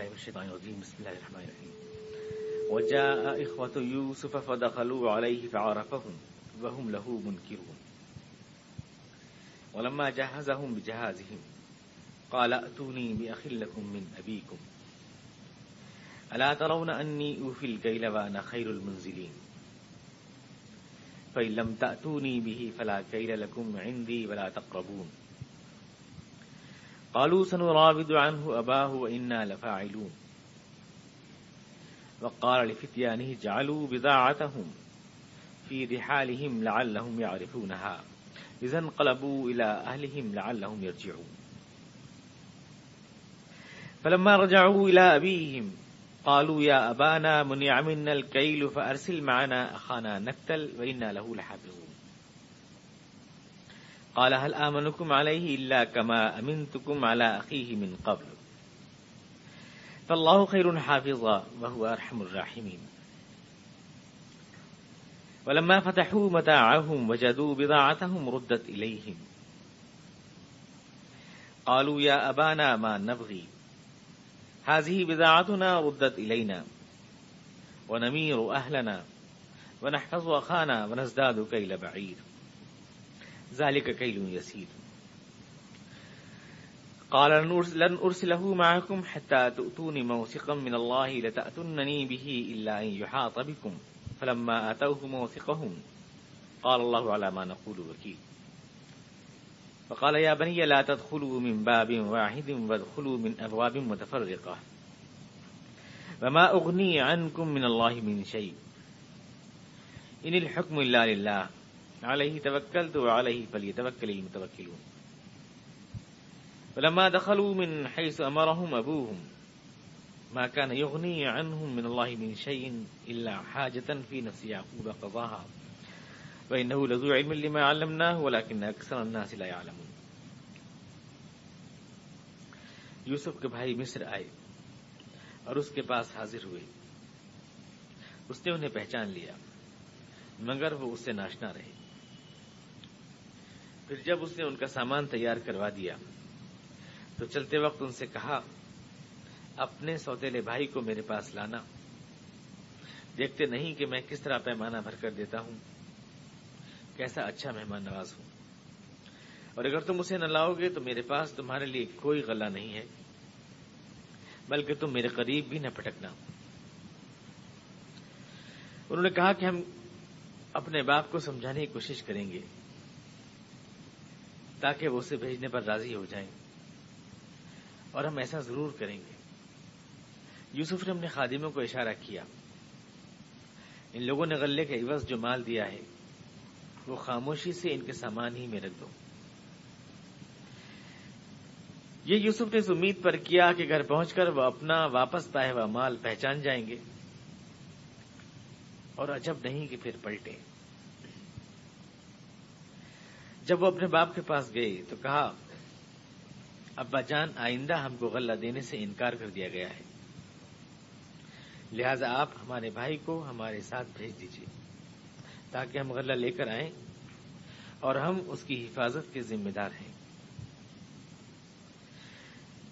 أعوذ بالله من الشيطان الرجيم. بسم الله الرحمن الرحيم. وجاء إخوة يوسف فدخلوا عليه فعرفهم وهم له منكرون. ولما جهزهم بجهازهم قال أتوني بأخ لكم من أبيكم. ألا ترون أني أوفي الكيل وأنا خير المنزلين. فإن لم تأتوني به فلا كيل لكم عندي ولا تقربون. قالوا سنراود عنه أباه وإنا لفاعلون. وقال لفتيانه جعلوا بضاعتهم في رحالهم لعلهم يعرفونها. إذا انقلبوا إلى أهلهم لعلهم يرجعون. فلما رجعوا إلى أبيهم قالوا يا أبانا منع منا الكيل فأرسل معنا أخانا نكتل وإنا له لحافظون. قال هل آمنكم عليه إلا كما أمنتكم على أخيه من قبل؟ فالله خير حافظا وهو أرحم الراحمين. ولما فتحوا متاعهم وجدوا بضاعتهم ردت إليهم. قالوا يا أبانا ما نبغي. هذه بضاعتنا ردت إلينا. ونمير أهلنا. ونحفظ أخانا ونزداد كيل بعير. ذلك كيل يسير. قال لن أرسله معكم حتى تؤتوني موثقا من الله لتأتنني به إلا أن يحاط بكم. فلما أتوه موثقهم، قال الله على ما نقول وكيل. فقال يا بني لا تدخلوا من باب واحد وادخلوا من أبواب متفرقة. وما أغني عنكم من الله من شيء. إن الحكم إلا لله. عليه توكلت وعليه فليتوكل المتوكلون. ولما دخلوا من حيث أمرهم أبوهم، ما كان يغني عنهم من الله من شيء إلا حاجة في نفس يعقوب قضاها. وإنه لذو علم لما علمناه، ولكن أكثر الناس لا يعلمون. یوسف کے بھائی مصر آئے اور اس کے پاس حاضر ہوئے۔ اس نے انہیں پہچان لیا، مگر وہ اس سے ناشنا رہے۔ پھر جب اس نے ان کا سامان تیار کروا دیا، تو چلتے وقت ان سے کہا، اپنے سوتےلے بھائی کو میرے پاس لانا۔ دیکھتے نہیں کہ میں کس طرح پیمانہ بھر کر دیتا ہوں۔ کیسا اچھا مہمان نواز ہوں۔ اور اگر تم اسے نہ لاؤ گے، تو میرے پاس تمہارے لیے کوئی غلہ نہیں ہے، بلکہ تم میرے قریب بھی نہ پٹکنا انہوں نے کہا کہ ہم اپنے باپ کو سمجھانے کی کوشش کریں گے۔ تاکہ وہ اسے بھیجنے پر راضی ہو جائیں۔ اور ہم ایسا ضرور کریں گے۔ یوسف نے اپنے خادموں کو اشارہ کیا۔ ان لوگوں نے غلے کے عوض جو مال دیا ہے، وہ خاموشی سے ان کے سامان ہی میں رکھ دو۔ یہ یوسف نے اس امید پر کیا کہ گھر پہنچ کر وہ اپنا واپس پائے ہوا مال پہچان جائیں گے۔ اور عجب نہیں کہ پھر پلٹے جب وہ اپنے باپ کے پاس گئے تو کہا، ابا جان، آئندہ ہم کو غلہ دینے سے انکار کر دیا گیا ہے۔ لہذا آپ ہمارے بھائی کو ہمارے ساتھ بھیج دیجیے تاکہ ہم غلہ لے کر آئیں اور ہم اس کی حفاظت کے ذمہ دار ہیں۔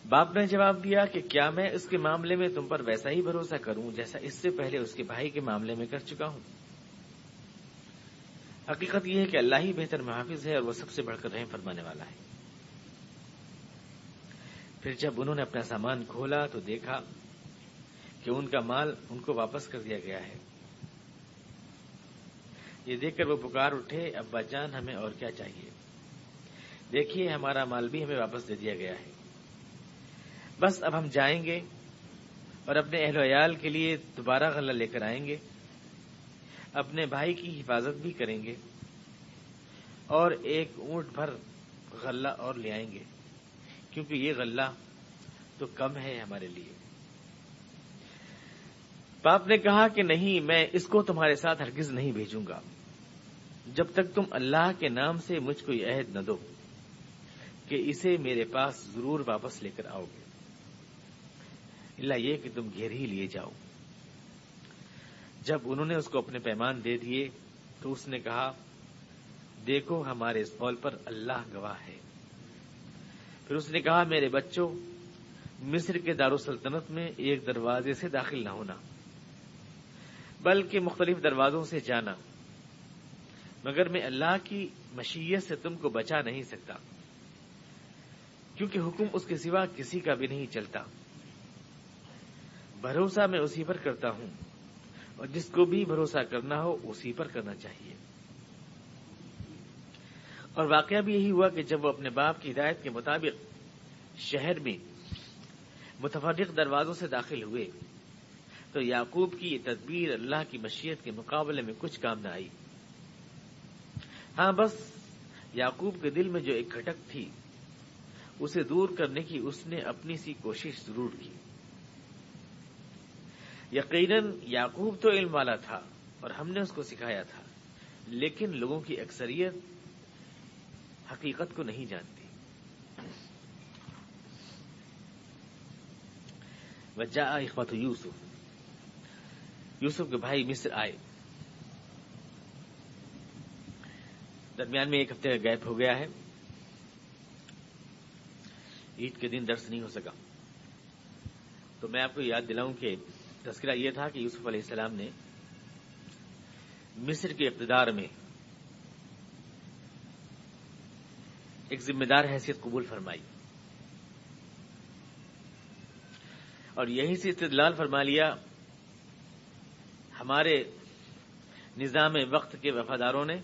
باپ نے جواب دیا کہ کیا میں اس کے معاملے میں تم پر ویسا ہی بھروسہ کروں جیسا اس سے پہلے اس کے بھائی کے معاملے میں کر چکا ہوں؟ حقیقت یہ ہے کہ اللہ ہی بہتر محافظ ہے اور وہ سب سے بڑھ کر رحم فرمانے والا ہے۔ پھر جب انہوں نے اپنا سامان کھولا تو دیکھا کہ ان کا مال ان کو واپس کر دیا گیا ہے۔ یہ دیکھ کر وہ پکار اٹھے، ابا جان، ہمیں اور کیا چاہیے؟ دیکھیے، ہمارا مال بھی ہمیں واپس دے دیا گیا ہے۔ بس اب ہم جائیں گے اور اپنے اہل ویال کے لیے دوبارہ غلہ لے کر آئیں گے۔ اپنے بھائی کی حفاظت بھی کریں گے اور ایک اونٹ بھر غلہ اور لے آئیں گے کیونکہ یہ غلہ تو کم ہے ہمارے لیے۔ باپ نے کہا کہ نہیں، میں اس کو تمہارے ساتھ ہرگز نہیں بھیجوں گا۔ جب تک تم اللہ کے نام سے مجھ کو یہ عہد نہ دو کہ اسے میرے پاس ضرور واپس لے کر آؤ گے۔ اللہ یہ کہ تم گھیر ہی لیے جاؤ۔ جب انہوں نے اس کو اپنے پیمان دے دیے تو اس نے کہا، دیکھو ہمارے اس قول پر اللہ گواہ ہے۔ پھر اس نے کہا، میرے بچوں، مصر کے دارالسلطنت میں ایک دروازے سے داخل نہ ہونا، بلکہ مختلف دروازوں سے جانا، مگر میں اللہ کی مشیت سے تم کو بچا نہیں سکتا، کیونکہ حکم اس کے سوا کسی کا بھی نہیں چلتا۔ بھروسہ میں اسی پر کرتا ہوں۔ اور جس کو بھی بھروسہ کرنا ہو اسی پر کرنا چاہیے۔ اور واقعہ بھی یہی ہوا کہ جب وہ اپنے باپ کی ہدایت کے مطابق شہر میں متفرق دروازوں سے داخل ہوئے، تو یعقوب کی یہ تدبیر اللہ کی مشیت کے مقابلے میں کچھ کام نہ آئی۔ ہاں بس یعقوب کے دل میں جو ایک کھٹک تھی، اسے دور کرنے کی اس نے اپنی سی کوشش ضرور کی۔ یقیناً یعقوب تو علم والا تھا اور ہم نے اس کو سکھایا تھا، لیکن لوگوں کی اکثریت حقیقت کو نہیں جانتی۔ وجہ اخوت یوسف۔ یوسف کے بھائی مصر آئے۔ درمیان میں ایک ہفتے کا گیپ ہو گیا ہے۔ عید کے دن درس نہیں ہو سکا۔ تو میں آپ کو یاد دلاؤں کہ تذکرہ یہ تھا کہ یوسف علیہ السلام نے مصر کے اقتدار میں ایک ذمہ دار حیثیت قبول فرمائی اور یہیں سے استدلال فرما لیا، ہمارے نظام وقت کے وفاداروں نے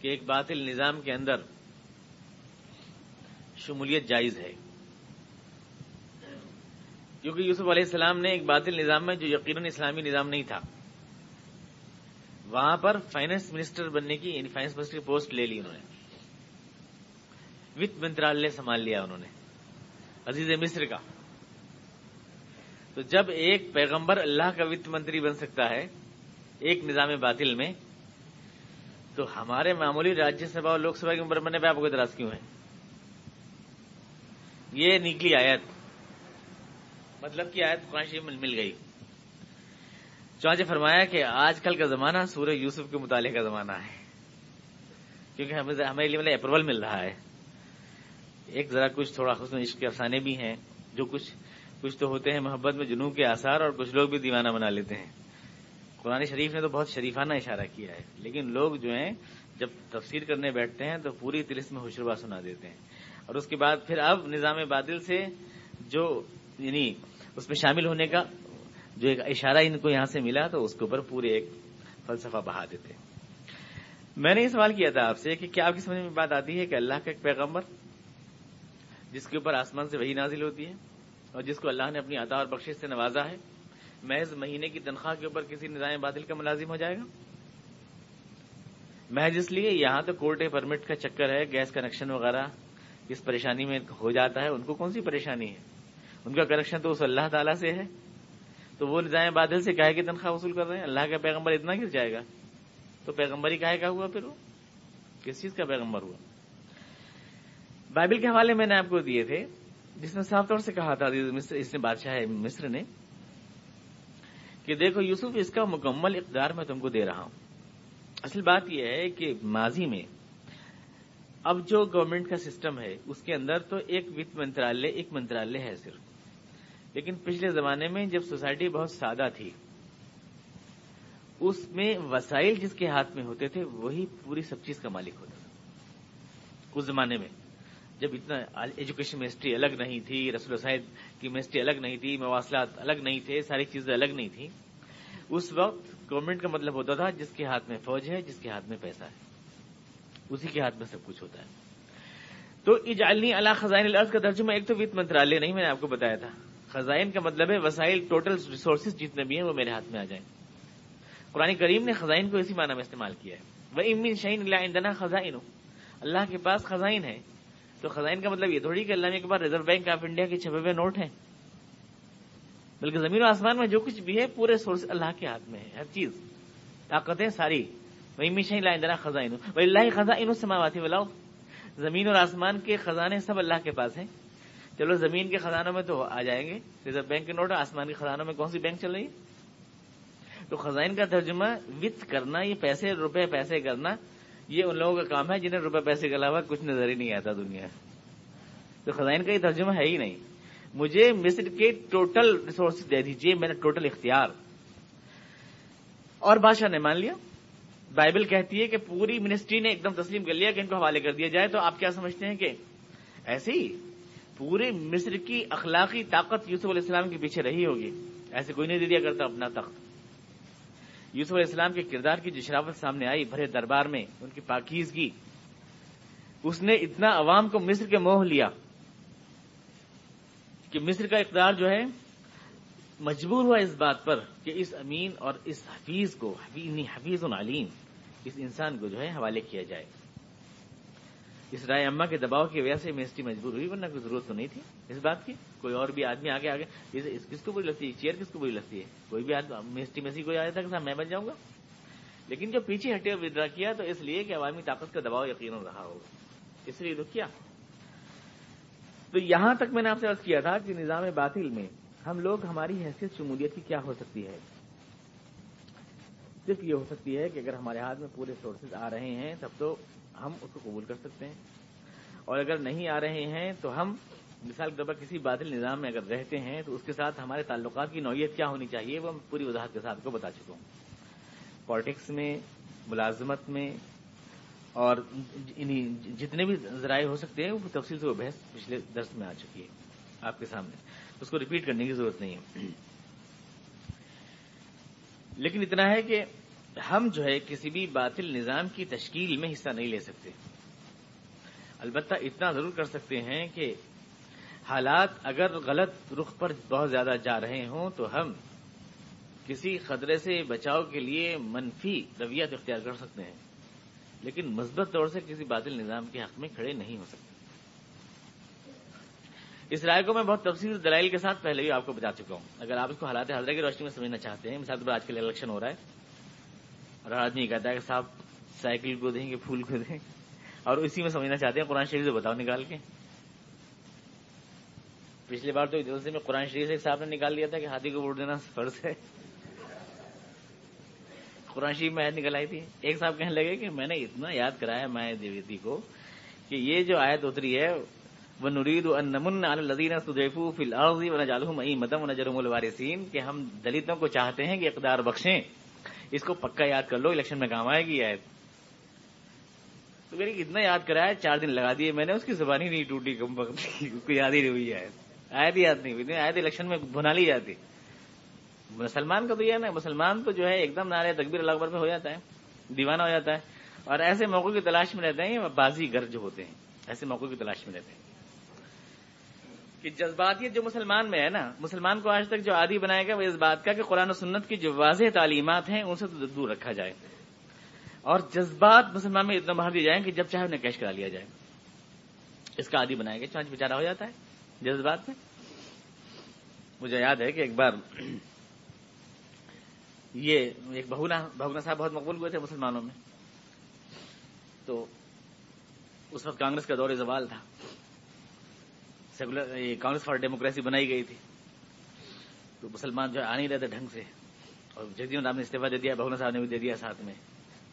کہ ایک باطل نظام کے اندر شمولیت جائز ہے۔ کیونکہ یوسف علیہ السلام نے ایک باطل نظام میں جو یقیناً اسلامی نظام نہیں تھا، وہاں پر فائنانس منسٹر بننے کی یعنی فائنانس منسٹر کی پوسٹ لے لی انہوں نے۔ وت منترالیہ سنبھال لیا انہوں نے، عزیز مصر کا۔ تو جب ایک پیغمبر اللہ کا وت منتری بن سکتا ہے، ایک نظام باطل میں، تو ہمارے معمولی راجیہ سبھا اور لوک سبھا کے عمر بننے پہ آپ کو اعتراض کیوں ہے؟ یہ نکلی آیت۔ مطلب کہ آیت قرآن شریف میں مل گئی۔ چانچہ فرمایا کہ آج کل کا زمانہ سورہ یوسف کے مطالعے کا زمانہ ہے۔ کیونکہ ہمارے لیے مطلب اپروول مل رہا ہے۔ ایک ذرا کچھ تھوڑا حسن عشق کے افسانے بھی ہیں۔ جو کچھ کچھ تو ہوتے ہیں محبت میں جنوب کے آثار اور کچھ لوگ بھی دیوانہ بنا لیتے ہیں۔ قرآن شریف نے تو بہت شریفانہ اشارہ کیا ہے۔ لیکن لوگ جو ہیں، جب تفسیر کرنے بیٹھتے ہیں تو پوری تلس میں ہوشربا سنا دیتے ہیں۔ اور اس کے بعد پھر اب نظام بادل سے جو یعنی اس میں شامل ہونے کا جو ایک اشارہ ان کو یہاں سے ملا تو اس کے اوپر پورے ایک فلسفہ بہا دیتے میں نے یہ سوال کیا تھا آپ سے کہ کیا آپ کی سمجھ میں بات آتی ہے کہ اللہ کا ایک پیغمبر جس کے اوپر آسمان سے وہی نازل ہوتی ہے اور جس کو اللہ نے اپنی عطا اور بخش سے نوازا ہے، محض مہینے کی تنخواہ کے اوپر کسی نظام بادل کا ملازم ہو جائے گا؟ محض اس لیے یہاں تو کورٹ پرمٹ کا چکر ہے، گیس کنیکشن وغیرہ، اس پریشانی میں ہو جاتا ہے، ان کو کون سی پریشانی ہے؟ ان کا کنیکشن تو اس اللہ تعالیٰ سے ہے۔ تو وہ نظام بادل سے کہے کہ تنخواہ وصول کر رہے ہیں۔ اللہ کا پیغمبر اتنا گر جائے گا۔ تو پیغمبر ہی کہے کا ہوا پھر وہ؟ کس چیز کا پیغمبر ہوا؟ بائبل کے حوالے میں نے آپ کو دیے تھے، جس نے صاف طور سے کہا تھا اس نے بادشاہ مصر نے، کہ دیکھو یوسف، اس کا مکمل اقدار میں تم کو دے رہا ہوں۔ اصل بات یہ ہے کہ ماضی میں اب جو گورنمنٹ کا سسٹم ہے، اس کے اندر تو ایک وت منترالیہ ایک منترالیہ ہے صرف۔ لیکن پچھلے زمانے میں جب سوسائٹی بہت سادہ تھی، اس میں وسائل جس کے ہاتھ میں ہوتے تھے، وہی پوری سب چیز کا مالک ہوتا تھا۔ اس زمانے میں جب اتنا ایجوکیشن منسٹری الگ نہیں تھی، رسول سائد کی منسٹری الگ نہیں تھی، مواصلات الگ نہیں تھے، ساری چیزیں الگ نہیں تھیں، اس وقت گورنمنٹ کا مطلب ہوتا تھا، جس کے ہاتھ میں فوج ہے، جس کے ہاتھ میں پیسہ ہے۔ اسی کے ہاتھ میں سب کچھ ہوتا ہے۔ تو اجالنی اللہ خزائن الارض کا ترجمہ، ایک تو وت منترالیہ نہیں میں نے آپ کو بتایا تھا۔ خزائن کا مطلب ہے وسائل ٹوٹل ریسورسز جتنے بھی ہیں وہ میرے ہاتھ میں آ جائیں۔ قرآن کریم نے خزائن کو اسی معنی میں استعمال کیا ہے۔ وہ امین شعین اللہ عندنا خزائن۔ اللہ کے پاس خزائن ہے تو خزائن کا مطلب یہ تھوڑی کہ اللہ کے پاس ریزرو بینک آف انڈیا کے چھپے ہوئے نوٹ ہیں۔ بلکہ زمین و آسمان میں جو کچھ بھی ہے، پورے سورس اللہ کے ہاتھ میں ہے۔ ہر چیز۔ طاقتیں ساری۔ وہی مشین لا اندرا خزائن۔ وہی اللہ خزائن سماواتی بلاؤ زمین اور آسمان کے خزانے سب اللہ کے پاس ہیں۔ چلو، زمین کے خزانوں میں تو آ جائیں گے۔ ریزرو بینک کے نوٹ آسمان کے خزانوں میں کون سی بینک چل رہی ہے؟ تو خزائن کا ترجمہ وت کرنا، یہ پیسے، روپے پیسے کرنا، یہ ان لوگوں کا کام ہے جنہیں روپے پیسے کے علاوہ کچھ نظر ہی نہیں آتا دنیا تو خزائن کا یہ ترجمہ ہے ہی نہیں۔ مجھے مصر کے ٹوٹل ریسورسز دے دیجیے میں نے ٹوٹل اختیار۔ اور بادشاہ نے مان لیا۔ بائبل کہتی ہے کہ پوری منسٹری نے ایک دم تسلیم کر لیا کہ ان کو حوالے کر دیا جائے۔ تو آپ کیا سمجھتے ہیں کہ ایسے ہی پورے مصر کی اخلاقی طاقت یوسف علیہ السلام کے پیچھے رہی ہوگی۔ ایسے کوئی نہیں دے دیا کرتا اپنا تخت۔ یوسف علیہ السلام کے کردار کی جو شرافت سامنے آئی بھرے دربار میں، ان کی پاکیزگی۔ اس نے اتنا عوام کو مصر کے موہ لیا کہ مصر کا اقدار جو ہے، مجبور ہوا اس بات پر کہ اس امین اور اس حفیظ کو، حفیظ علیم اس انسان کو جو ہے حوالے کیا جائے۔ اس رائے اما کے دباؤ کی وجہ سے مسٹری مجبور ہوئی، ورنہ کوئی ضرورت تو نہیں تھی۔ اس بات کی کوئی اور بھی آدمی آگے آگے۔ کس کو بری لگتی ہے؟ چیئر کس کو بری لگتی ہے؟ کوئی بھی مسٹری میں سے کوئی آیا تھا کہ صاحب میں بن جاؤں گا۔ لیکن جو پیچھے ہٹے ودرا کیا تو اس لیے کہ عوامی طاقت کا دباؤ یقین رہا ہوگا۔ اس لیے تو کیا؟ تو یہاں تک میں نے آپ سے عرض کیا تھا کہ نظام باطل میں ہم لوگ، ہماری حیثیت، شمولیت کی کیا ہو سکتی ہے؟ صرف یہ ہو سکتی ہے کہ اگر ہمارے ہاتھ میں پورے سورسز آ رہے ہیں، تب تو ہم اس کو قبول کر سکتے ہیں۔ اور اگر نہیں آ رہے ہیں تو ہم مثال کے طور پر کسی بادل نظام میں اگر رہتے ہیں تو اس کے ساتھ ہمارے تعلقات کی نوعیت کیا ہونی چاہیے وہ پوری وضاحت کے ساتھ کو بتا چکا ہوں۔ پالیٹکس میں، ملازمت میں، اور یعنی جتنے بھی ذرائع ہو سکتے ہیں، وہ تفصیل سے وہ بحث پچھلے درس میں آ چکی ہے آپ کے سامنے۔ اس کو ریپیٹ کرنے کی ضرورت نہیں ہے۔ لیکن اتنا ہے کہ ہم جو ہے کسی بھی باطل نظام کی تشکیل میں حصہ نہیں لے سکتے۔ البتہ اتنا ضرور کر سکتے ہیں کہ حالات اگر غلط رخ پر بہت زیادہ جا رہے ہوں تو ہم کسی خطرے سے بچاؤ کے لیے منفی رویت اختیار کر سکتے ہیں۔ لیکن مثبت طور سے کسی باطل نظام کے حق میں کھڑے نہیں ہو سکتے۔ اس رائے کو میں بہت تفصیل دلائل کے ساتھ پہلے ہی آپ کو بتا چکا ہوں۔ اگر آپ اس کو حالات حضرت کی روشنی میں سمجھنا چاہتے ہیں، مثال پر آج کل الیکشن ہو رہا ہے۔ اور آدمی کہتا ہے کہ صاحب سائیکل کو دیں گے، پھول کو دیں اور اسی میں سمجھنا چاہتے ہیں قرآن شریف سے بتاؤ نکال کے۔ پچھلی بار تو جلسے میں قرآن شریف سے ایک صاحب نے نکال لیا تھا کہ ہاتھی کو ووٹ دینا فرض ہے۔ قرآن شریف میں آیت نکل آئی تھی۔ ایک صاحب کہنے لگے کہ میں نے اتنا یاد کرایا مائیں دیویتی کو کہ یہ جو آیت اتری ہے وہ نرید النمن الدین سدیفو فی مدم نجرم الوارثین کہ ہم دلتوں کو چاہتے ہیں کہ اقدار بخشیں۔ اس کو پکا یاد کر لو، الیکشن میں کام آئے گی آیت تو میری اتنا یاد کرایا، چار دن لگا دیے میں نے، اس کی زبانی نہیں ٹوٹی، کم اس کو یاد ہی نہیں ہوئی آیت آیت ہی یاد نہیں ہوئی آیت الیکشن میں بنا لی جاتی۔ مسلمان کا تو یہ نا، مسلمان تو جو ہے ایک دم نعرے تقبیر اللہ اکبر میں ہو جاتا ہے، دیوانہ ہو جاتا ہے۔ اور ایسے موقع کی تلاش میں رہتے ہیں بازی گر جو ہوتے ہیں، ایسے موقع کی تلاش میں رہتے ہیں۔ کہ جذباتیت جو مسلمان میں ہے نا، مسلمان کو آج تک جو عادی بنائے گا وہ اس بات کا کہ قرآن و سنت کی جو واضح تعلیمات ہیں، ان سے تو دور رکھا جائے۔ اور جذبات مسلمان میں اتنا باہر دیے جائیں کہ جب چاہے انہیں کیش کرا لیا جائے۔ اس کا عادی بنائے گا چانچ بےچارا ہو جاتا ہے جذبات میں۔ مجھے یاد ہے کہ ایک بار یہ ایک بہونا بہونا صاحب بہت مقبول ہوئے تھے مسلمانوں میں۔ تو اس وقت کانگریس کا دور زوال تھا۔ سیکولر کانگریس فار ڈیموکریسی بنائی گئی تھی۔ تو مسلمان جو آ نہیں رہتے ڈھنگ سے۔ اور جدید رام نے استعفی دے دیا، بہونا صاحب نے بھی دے دیا ساتھ میں۔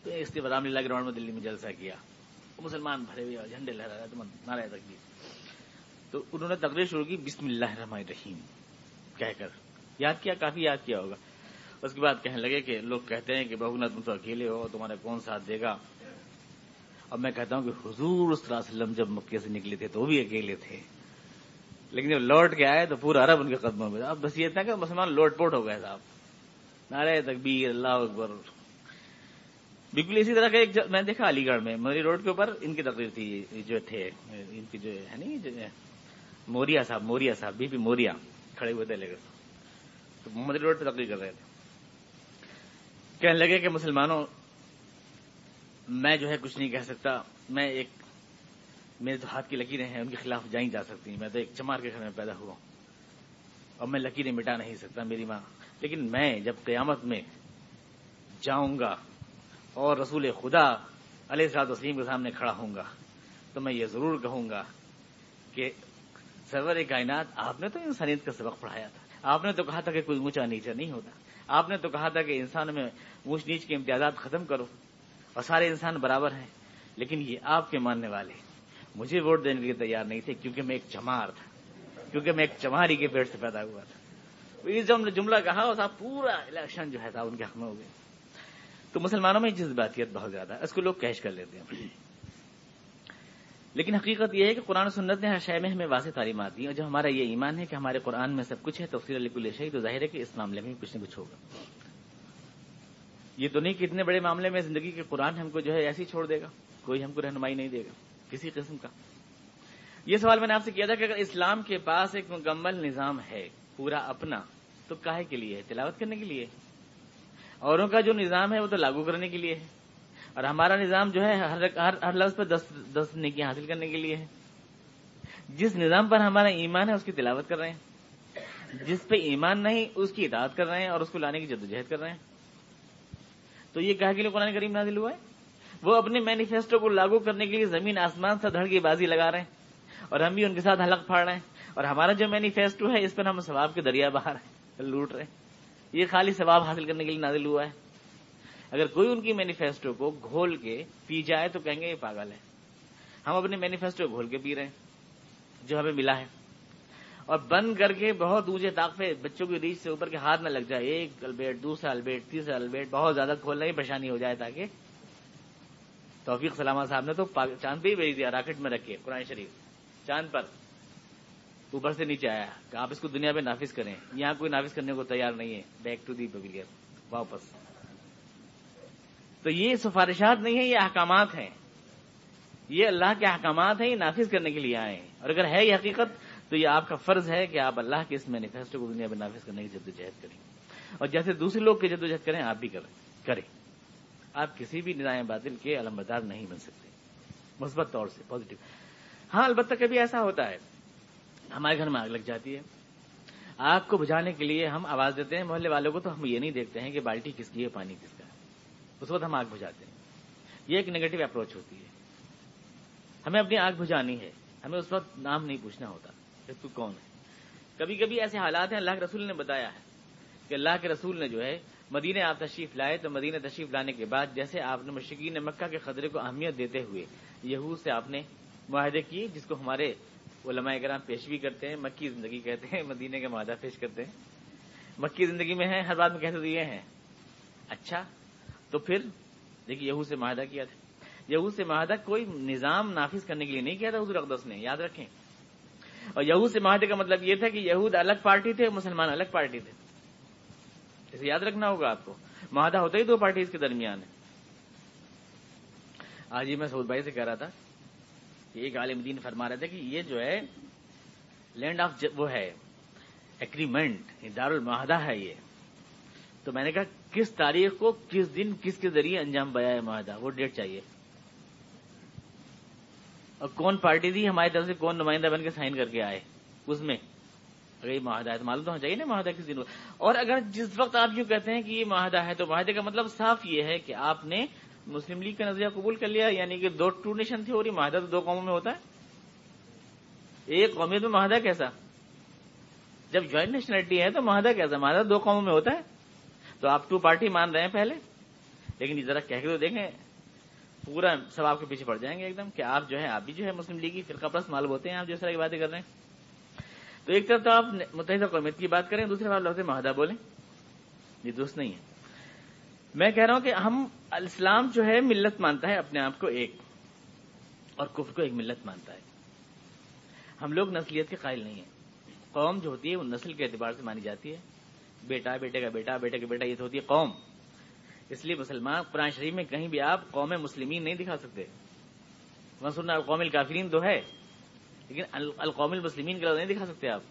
تو استعفی رام لیلا گراؤنڈ میں دلی میں جلسہ کیا۔ وہ مسلمان بھرے ہوئے جھنڈے لہرا رہے تو نارا تک تو انہوں نے تقریر شروع کی، بسم اللہ الرحمن الرحیم۔ کہہ کر۔ یاد کیا؟ کافی یاد کیا ہوگا۔ اس کے بعد کہنے لگے کہ لوگ کہتے ہیں کہ بہو تم تو اکیلے ہو تمہارے کون ساتھ دے گا؟ اب میں کہتا ہوں کہ حضور صلی اللہ علیہ وسلم جب مکے سے نکلے تھے تو وہ بھی اکیلے تھے۔ لیکن جب لوٹ کے آئے تو پورا عرب ان کے قدموں میں اب بس یہ تھا کہ مسلمان لوٹ پوٹ ہو گئے صاحب۔ نارے تکبیر، اللہ اکبر۔ بالکل اسی طرح کا ایک میں دیکھا علی گڑھ میں۔ مری روڈ کے اوپر ان کی تقریر تھی جو تھے، ان کی جو ہے نا موریا صاحب موریا صاحب، بی پی موریا، کھڑے ہوئے تھے لے کر۔ تو مری روڈ پہ تقریر کر رہے تھے۔ کہنے لگے کہ مسلمانوں، میں جو ہے کچھ نہیں کہہ سکتا، میں ایک میرے تو ہاتھ کی لکیریں ہیں، ان کے خلاف جائیں جا سکتی ہیں۔ میں تو ایک چمار کے گھر میں پیدا ہوا ہوں۔ اور میں لکیریں مٹا نہیں سکتا میری ماں۔ لیکن میں جب قیامت میں جاؤں گا اور رسول خدا علیہ صاحب وسلیم کے سامنے کھڑا ہوں گا، تو میں یہ ضرور کہوں گا کہ سرور کائنات، آپ نے تو انسانیت کا سبق پڑھایا تھا۔ آپ نے تو کہا تھا کہ کوئی اونچا نیچا نہیں ہوتا۔ آپ نے تو کہا تھا کہ انسان میں اونچ نیچ کے امتیازات ختم کرو اور سارے انسان برابر ہیں۔ لیکن یہ آپ کے ماننے والے مجھے ووٹ دینے کے لیے تیار نہیں تھے کیونکہ میں ایک چمار تھا، کیونکہ میں ایک چماری کے پیٹ سے پیدا ہوا تھا۔ یہ جو ہم نے جملہ کہا وہ صاحب پورا الیکشن جو ہے تھا، ان کے حق میں ہو گیا۔ تو مسلمانوں میں جذباتیت بہت زیادہ ہے، اس کو لوگ کیش کر لیتے ہیں۔ لیکن حقیقت یہ ہے کہ قرآن و سنت نے ہر شے میں ہمیں واضح تعلیمات دی اور جو ہمارا یہ ایمان ہے کہ ہمارے قرآن میں سب کچھ ہے تفصیل علی کل شہی تو ظاہر ہے کہ اس معاملے میں کچھ نہ کچھ ہوگا۔ یہ تو نہیں کہ اتنے بڑے معاملے میں زندگی کے قرآن ہم کو جو ہے ایسے ہی چھوڑ دے گا، کوئی ہم کو رہنمائی نہیں دے گا۔ کسی قسم کا۔ یہ سوال میں نے آپ سے کیا تھا کہ اگر اسلام کے پاس ایک مکمل نظام ہے، پورا اپنا، تو کاہے کے لیے ہے؟ تلاوت کرنے کے لیے۔ اوروں کا جو نظام ہے، وہ تو لاگو کرنے کے لیے ہے۔ اور ہمارا نظام جو ہے، ہر ہر لفظ پہ دس دس نیکیاں حاصل کرنے کے لیے ہے۔ جس نظام پر ہمارا ایمان ہے، اس کی تلاوت کر رہے ہیں۔ جس پہ ایمان نہیں، اس کی اطاعت کر رہے ہیں اور اس کو لانے کی جدوجہد کر رہے ہیں۔ تو یہ کہا کہ لیے قرآن کریم نازل ہوا ہے؟ وہ اپنے مینیفیسٹو کو لاگو کرنے کے لیے زمین آسمان سے دھڑ کی بازی لگا رہے ہیں اور ہم بھی ان کے ساتھ حلق پھاڑ رہے ہیں اور ہمارا جو مینیفیسٹو ہے اس پر ہم ثواب کے دریا باہر لوٹ رہے ہیں۔ یہ خالی ثواب حاصل کرنے کے لیے نازل ہوا ہے۔ اگر کوئی ان کی مینیفیسٹو کو گھول کے پی جائے تو کہیں گے یہ پاگل ہے۔ ہم اپنے مینیفیسٹو گھول کے پی رہے ہیں، جو ہمیں ملا ہے۔ اور بند کر کے بہت اونچے طاقتے بچوں کی ریچ سے اوپر کے ہاتھ میں لگ جائے۔ ایک البیٹ، دوسرا البیٹ، تیسرا البیٹ، بہت زیادہ کھولنا ہی پریشانی ہو جائے تاکہ توفیق سلامہ صاحب نے تو چاند پہ ہی بھیج دیا، راکٹ میں رکھے قرآن شریف۔ چاند پر۔ اوپر سے نیچے آیا کہ آپ اس کو دنیا میں نافذ کریں۔ یہاں کوئی نافذ کرنے کو تیار نہیں ہے۔ بیک ٹو دی پبلیر واپس۔ تو یہ سفارشات نہیں ہیں، یہ احکامات ہیں۔ یہ اللہ کے احکامات ہیں، یہ نافذ کرنے کے لیے آئے ہیں۔ اور اگر ہے یہ حقیقت، تو یہ آپ کا فرض ہے کہ آپ اللہ کے اس مینیفیسٹو کو دنیا میں نافذ کرنے کی جدوجہد کریں۔ اور جیسے دوسرے لوگ کی جدوجہد کریں، آپ بھی کریں۔ آپ کسی بھی نظام باطل کے علمبردار نہیں بن سکتے۔ مثبت طور سے پازیٹو ہاں البتہ کبھی ایسا ہوتا ہے، ہمارے گھر میں آگ لگ جاتی ہے۔ آگ کو بجھانے کے لیے ہم آواز دیتے ہیں، محلے والوں کو تو ہم یہ نہیں دیکھتے ہیں کہ بالٹی کس کی ہے، پانی کس کا ہے۔ اس وقت ہم آگ بجھاتے ہیں۔ یہ ایک نیگیٹو اپروچ ہوتی ہے۔ ہمیں اپنی آگ بجھانی ہے۔ ہمیں اس وقت نام نہیں پوچھنا ہوتا کہ تو کون ہے۔ کبھی کبھی ایسے حالات ہیں، اللہ کے رسول نے بتایا ہے کہ اللہ کے رسول نے جو ہے مدینہ آپ تشریف لائے تو مدینہ تشریف لانے کے بعد جیسے آپ نے مشکین مکہ کے خطرے کو اہمیت دیتے ہوئے یہود سے آپ نے معاہدے کیے، جس کو ہمارے علماء کرام پیش بھی کرتے ہیں، مکی زندگی کہتے ہیں مدینے کا معاہدہ پیش کرتے ہیں۔ مکی زندگی میں ہے، ہر بات میں کہتے تو یہ ہیں۔ اچھا تو پھر دیکھیے یہو سے معاہدہ کیا تھا۔ یہو سے معاہدہ کوئی نظام نافذ کرنے کے لیے نہیں کیا تھا، حضور اقدس نے، یاد رکھیں۔ اور یہود سے معاہدے کا مطلب یہ تھا کہ یہود الگ پارٹی تھے مسلمان الگ پارٹی تھے۔ اسے یاد رکھنا ہوگا آپ کو۔ معاہدہ ہوتا ہی دو پارٹیز کے درمیان ہے۔ آج ہی میں سعود بھائی سے کہہ رہا تھا کہ ایک عالم دین فرما رہے تھے کہ یہ جو ہے لینڈ آف وہ ہے ایگریمنٹ دار المعاہدہ ہے یہ۔ تو میں نے کہا، کس تاریخ کو کس دن کس کے ذریعے انجام بیا ہے معاہدہ؟ وہ ڈیٹ چاہیے۔ اور کون پارٹی تھی؟ ہماری طرف سے کون نمائندہ بن کے سائن کر کے آئے؟ اس میں۔ اگر یہ معاہدہ ہے تو معلوم تو ہونا چاہیے نا معاہدہ کس دن اور اگر جس وقت آپ یوں کہتے ہیں کہ یہ معاہدہ ہے تو معاہدے کا مطلب صاف یہ ہے کہ آپ نے مسلم لیگ کا نظریہ قبول کر لیا یعنی کہ دو ٹو نیشن تھی اور یہ معاہدہ تو دو قوموں میں ہوتا ہے۔ ایک قومیت میں معاہدہ کیسا؟ جب جوائنٹ نیشنلٹی ہے تو معاہدہ کیسا؟ معاہدہ دو قوموں میں ہوتا ہے۔ تو آپ ٹو پارٹی مان رہے ہیں پہلے، لیکن یہ ذرا کہہ کے تو دیکھیں، پورا سب آپ کے پیچھے پڑ جائیں گے ایک دم کہ آپ جو ہے آپ بھی جو ہے مسلم لیگ کی فرقہ پرست، معلوم ہوتے ہیں آپ جس طرح کی باتیں کر رہے ہیں۔ تو ایک طرف تو آپ متحدہ قومیت کی بات کریں دوسرے بات لفظ معاہدہ بولیں۔ یہ دوست نہیں ہے۔ میں کہہ رہا ہوں کہ ہم اسلام جو ہے، ملت مانتا ہے اپنے آپ کو ایک، اور کفر کو ایک ملت مانتا ہے۔ ہم لوگ نسلیت کے قائل نہیں ہیں۔ قوم جو ہوتی ہے، وہ نسل کے اعتبار سے مانی جاتی ہے۔ بیٹا، بیٹے کا بیٹا، بیٹے کا بیٹا، یہ تو ہوتی ہے قوم۔ اس لیے مسلمان قرآن شریف میں کہیں بھی آپ قوم مسلمین نہیں دکھا سکتے۔ سننا القوم الکافرین تو ہے۔ لیکن القوم المسلمین کا نہیں دکھا سکتے آپ۔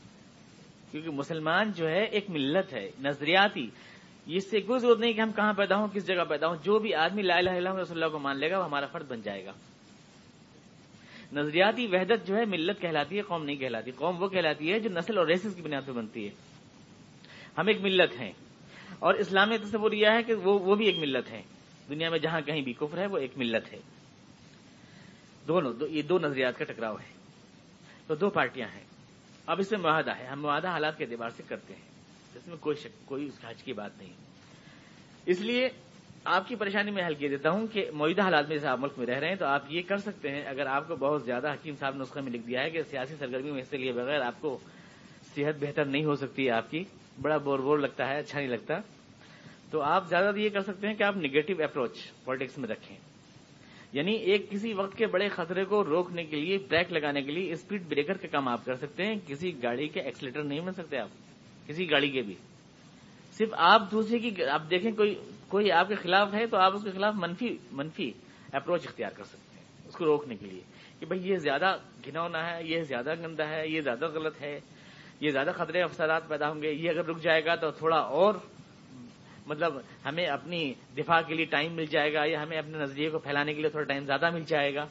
کیونکہ مسلمان جو ہے ایک ملت ہے، نظریاتی۔ اس سے کوئی ضرورت نہیں کہ ہم کہاں پیدا ہوں، کس جگہ پیدا ہوں۔ جو بھی آدمی لا الہ الا رسول اللہ کو مان لے گا، وہ ہمارا فرد بن جائے گا۔ نظریاتی وحدت جو ہے ملت کہلاتی ہے، قوم نہیں کہلاتی۔ قوم وہ کہلاتی ہے جو نسل اور ریسز کی بنیاد پہ بنتی ہے۔ ہم ایک ملت ہیں۔ اور اسلامی تصور یہ ہے کہ وہ وہ بھی ایک ملت ہے دنیا میں جہاں کہیں بھی کفر ہے، وہ ایک ملت ہے۔ دونوں دو یہ دو نظریات کا ٹکراؤ ہے۔ تو دو پارٹیاں ہیں۔ اب اس میں معاہدہ ہے۔ ہم معاہدہ حالات کے اعتبار سے کرتے ہیں۔ اس میں کوئی شک کوئی اس حج کی بات نہیں۔ اس لیے آپ کی پریشانی میں حل کیے دیتا ہوں کہ موجودہ حالات میں جیسے آپ ملک میں رہ رہے ہیں تو آپ یہ کر سکتے ہیں۔ اگر آپ کو بہت زیادہ حکیم صاحب نے نسخے میں لکھ دیا ہے کہ سیاسی سرگرمی میں حصے لیے بغیر آپ کو صحت بہتر نہیں ہو سکتی ہے آپ کی، بڑا بور بور لگتا ہے اچھا نہیں لگتا۔ تو آپ زیادہ یہ کر سکتے ہیں کہ آپ نگیٹو اپروچ پالیٹکس میں رکھیں۔ یعنی ایک کسی وقت کے بڑے خطرے کو روکنے کے لیے، بریک لگانے کے لیے اسپیڈ بریکر کا کام آپ کر سکتے ہیں۔ کسی گاڑی کے ایکسیلیٹر نہیں بن سکتے آپ، کسی گاڑی کے بھی۔ صرف آپ دوسرے کی آپ دیکھیں کوئی کوئی آپ کے خلاف ہے تو آپ اس کے خلاف منفی منفی اپروچ اختیار کر سکتے ہیں اس کو روکنے کے لیے۔ کہ بھائی یہ زیادہ گھنونا ہے، یہ زیادہ گندا ہے، یہ زیادہ غلط ہے، یہ زیادہ خطرے، افسرات پیدا ہوں گے، یہ اگر رک جائے گا تو تھوڑا اور مطلب ہمیں اپنی دفاع کے لیے ٹائم مل جائے گا یا ہمیں اپنے نظریے کو پھیلانے کے لیے تھوڑا ٹائم زیادہ مل جائے گا۔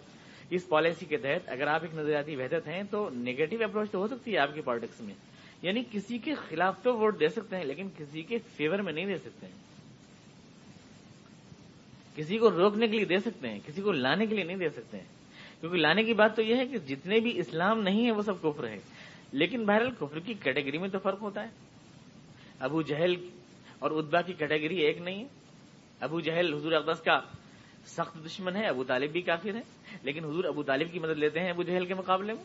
اس پالیسی کے تحت اگر آپ ایک نظریاتی وحدت ہیں تو نیگیٹو اپروچ تو ہو سکتی ہے آپ کی پالیٹکس میں۔ یعنی کسی کے خلاف تو ووٹ دے سکتے ہیں لیکن کسی کے فیور میں نہیں دے سکتے ہیں۔ کسی کو روکنے کے لیے دے سکتے ہیں، کسی کو لانے کے لیے نہیں دے سکتے ہیں۔ کیونکہ لانے کی بات تو یہ ہے کہ جتنے بھی اسلام نہیں ہے وہ سب کفر ہے لیکن بہرحال کفر کی کیٹیگری میں تو فرق ہوتا ہے۔ ابو جہل اور ادبا کی کیٹیگری ایک نہیں ہے۔ ابو جہل حضور اقدس کا سخت دشمن ہے، ابو طالب بھی کافر ہے لیکن حضور ابو طالب کی مدد لیتے ہیں ابو جہل کے مقابلے میں۔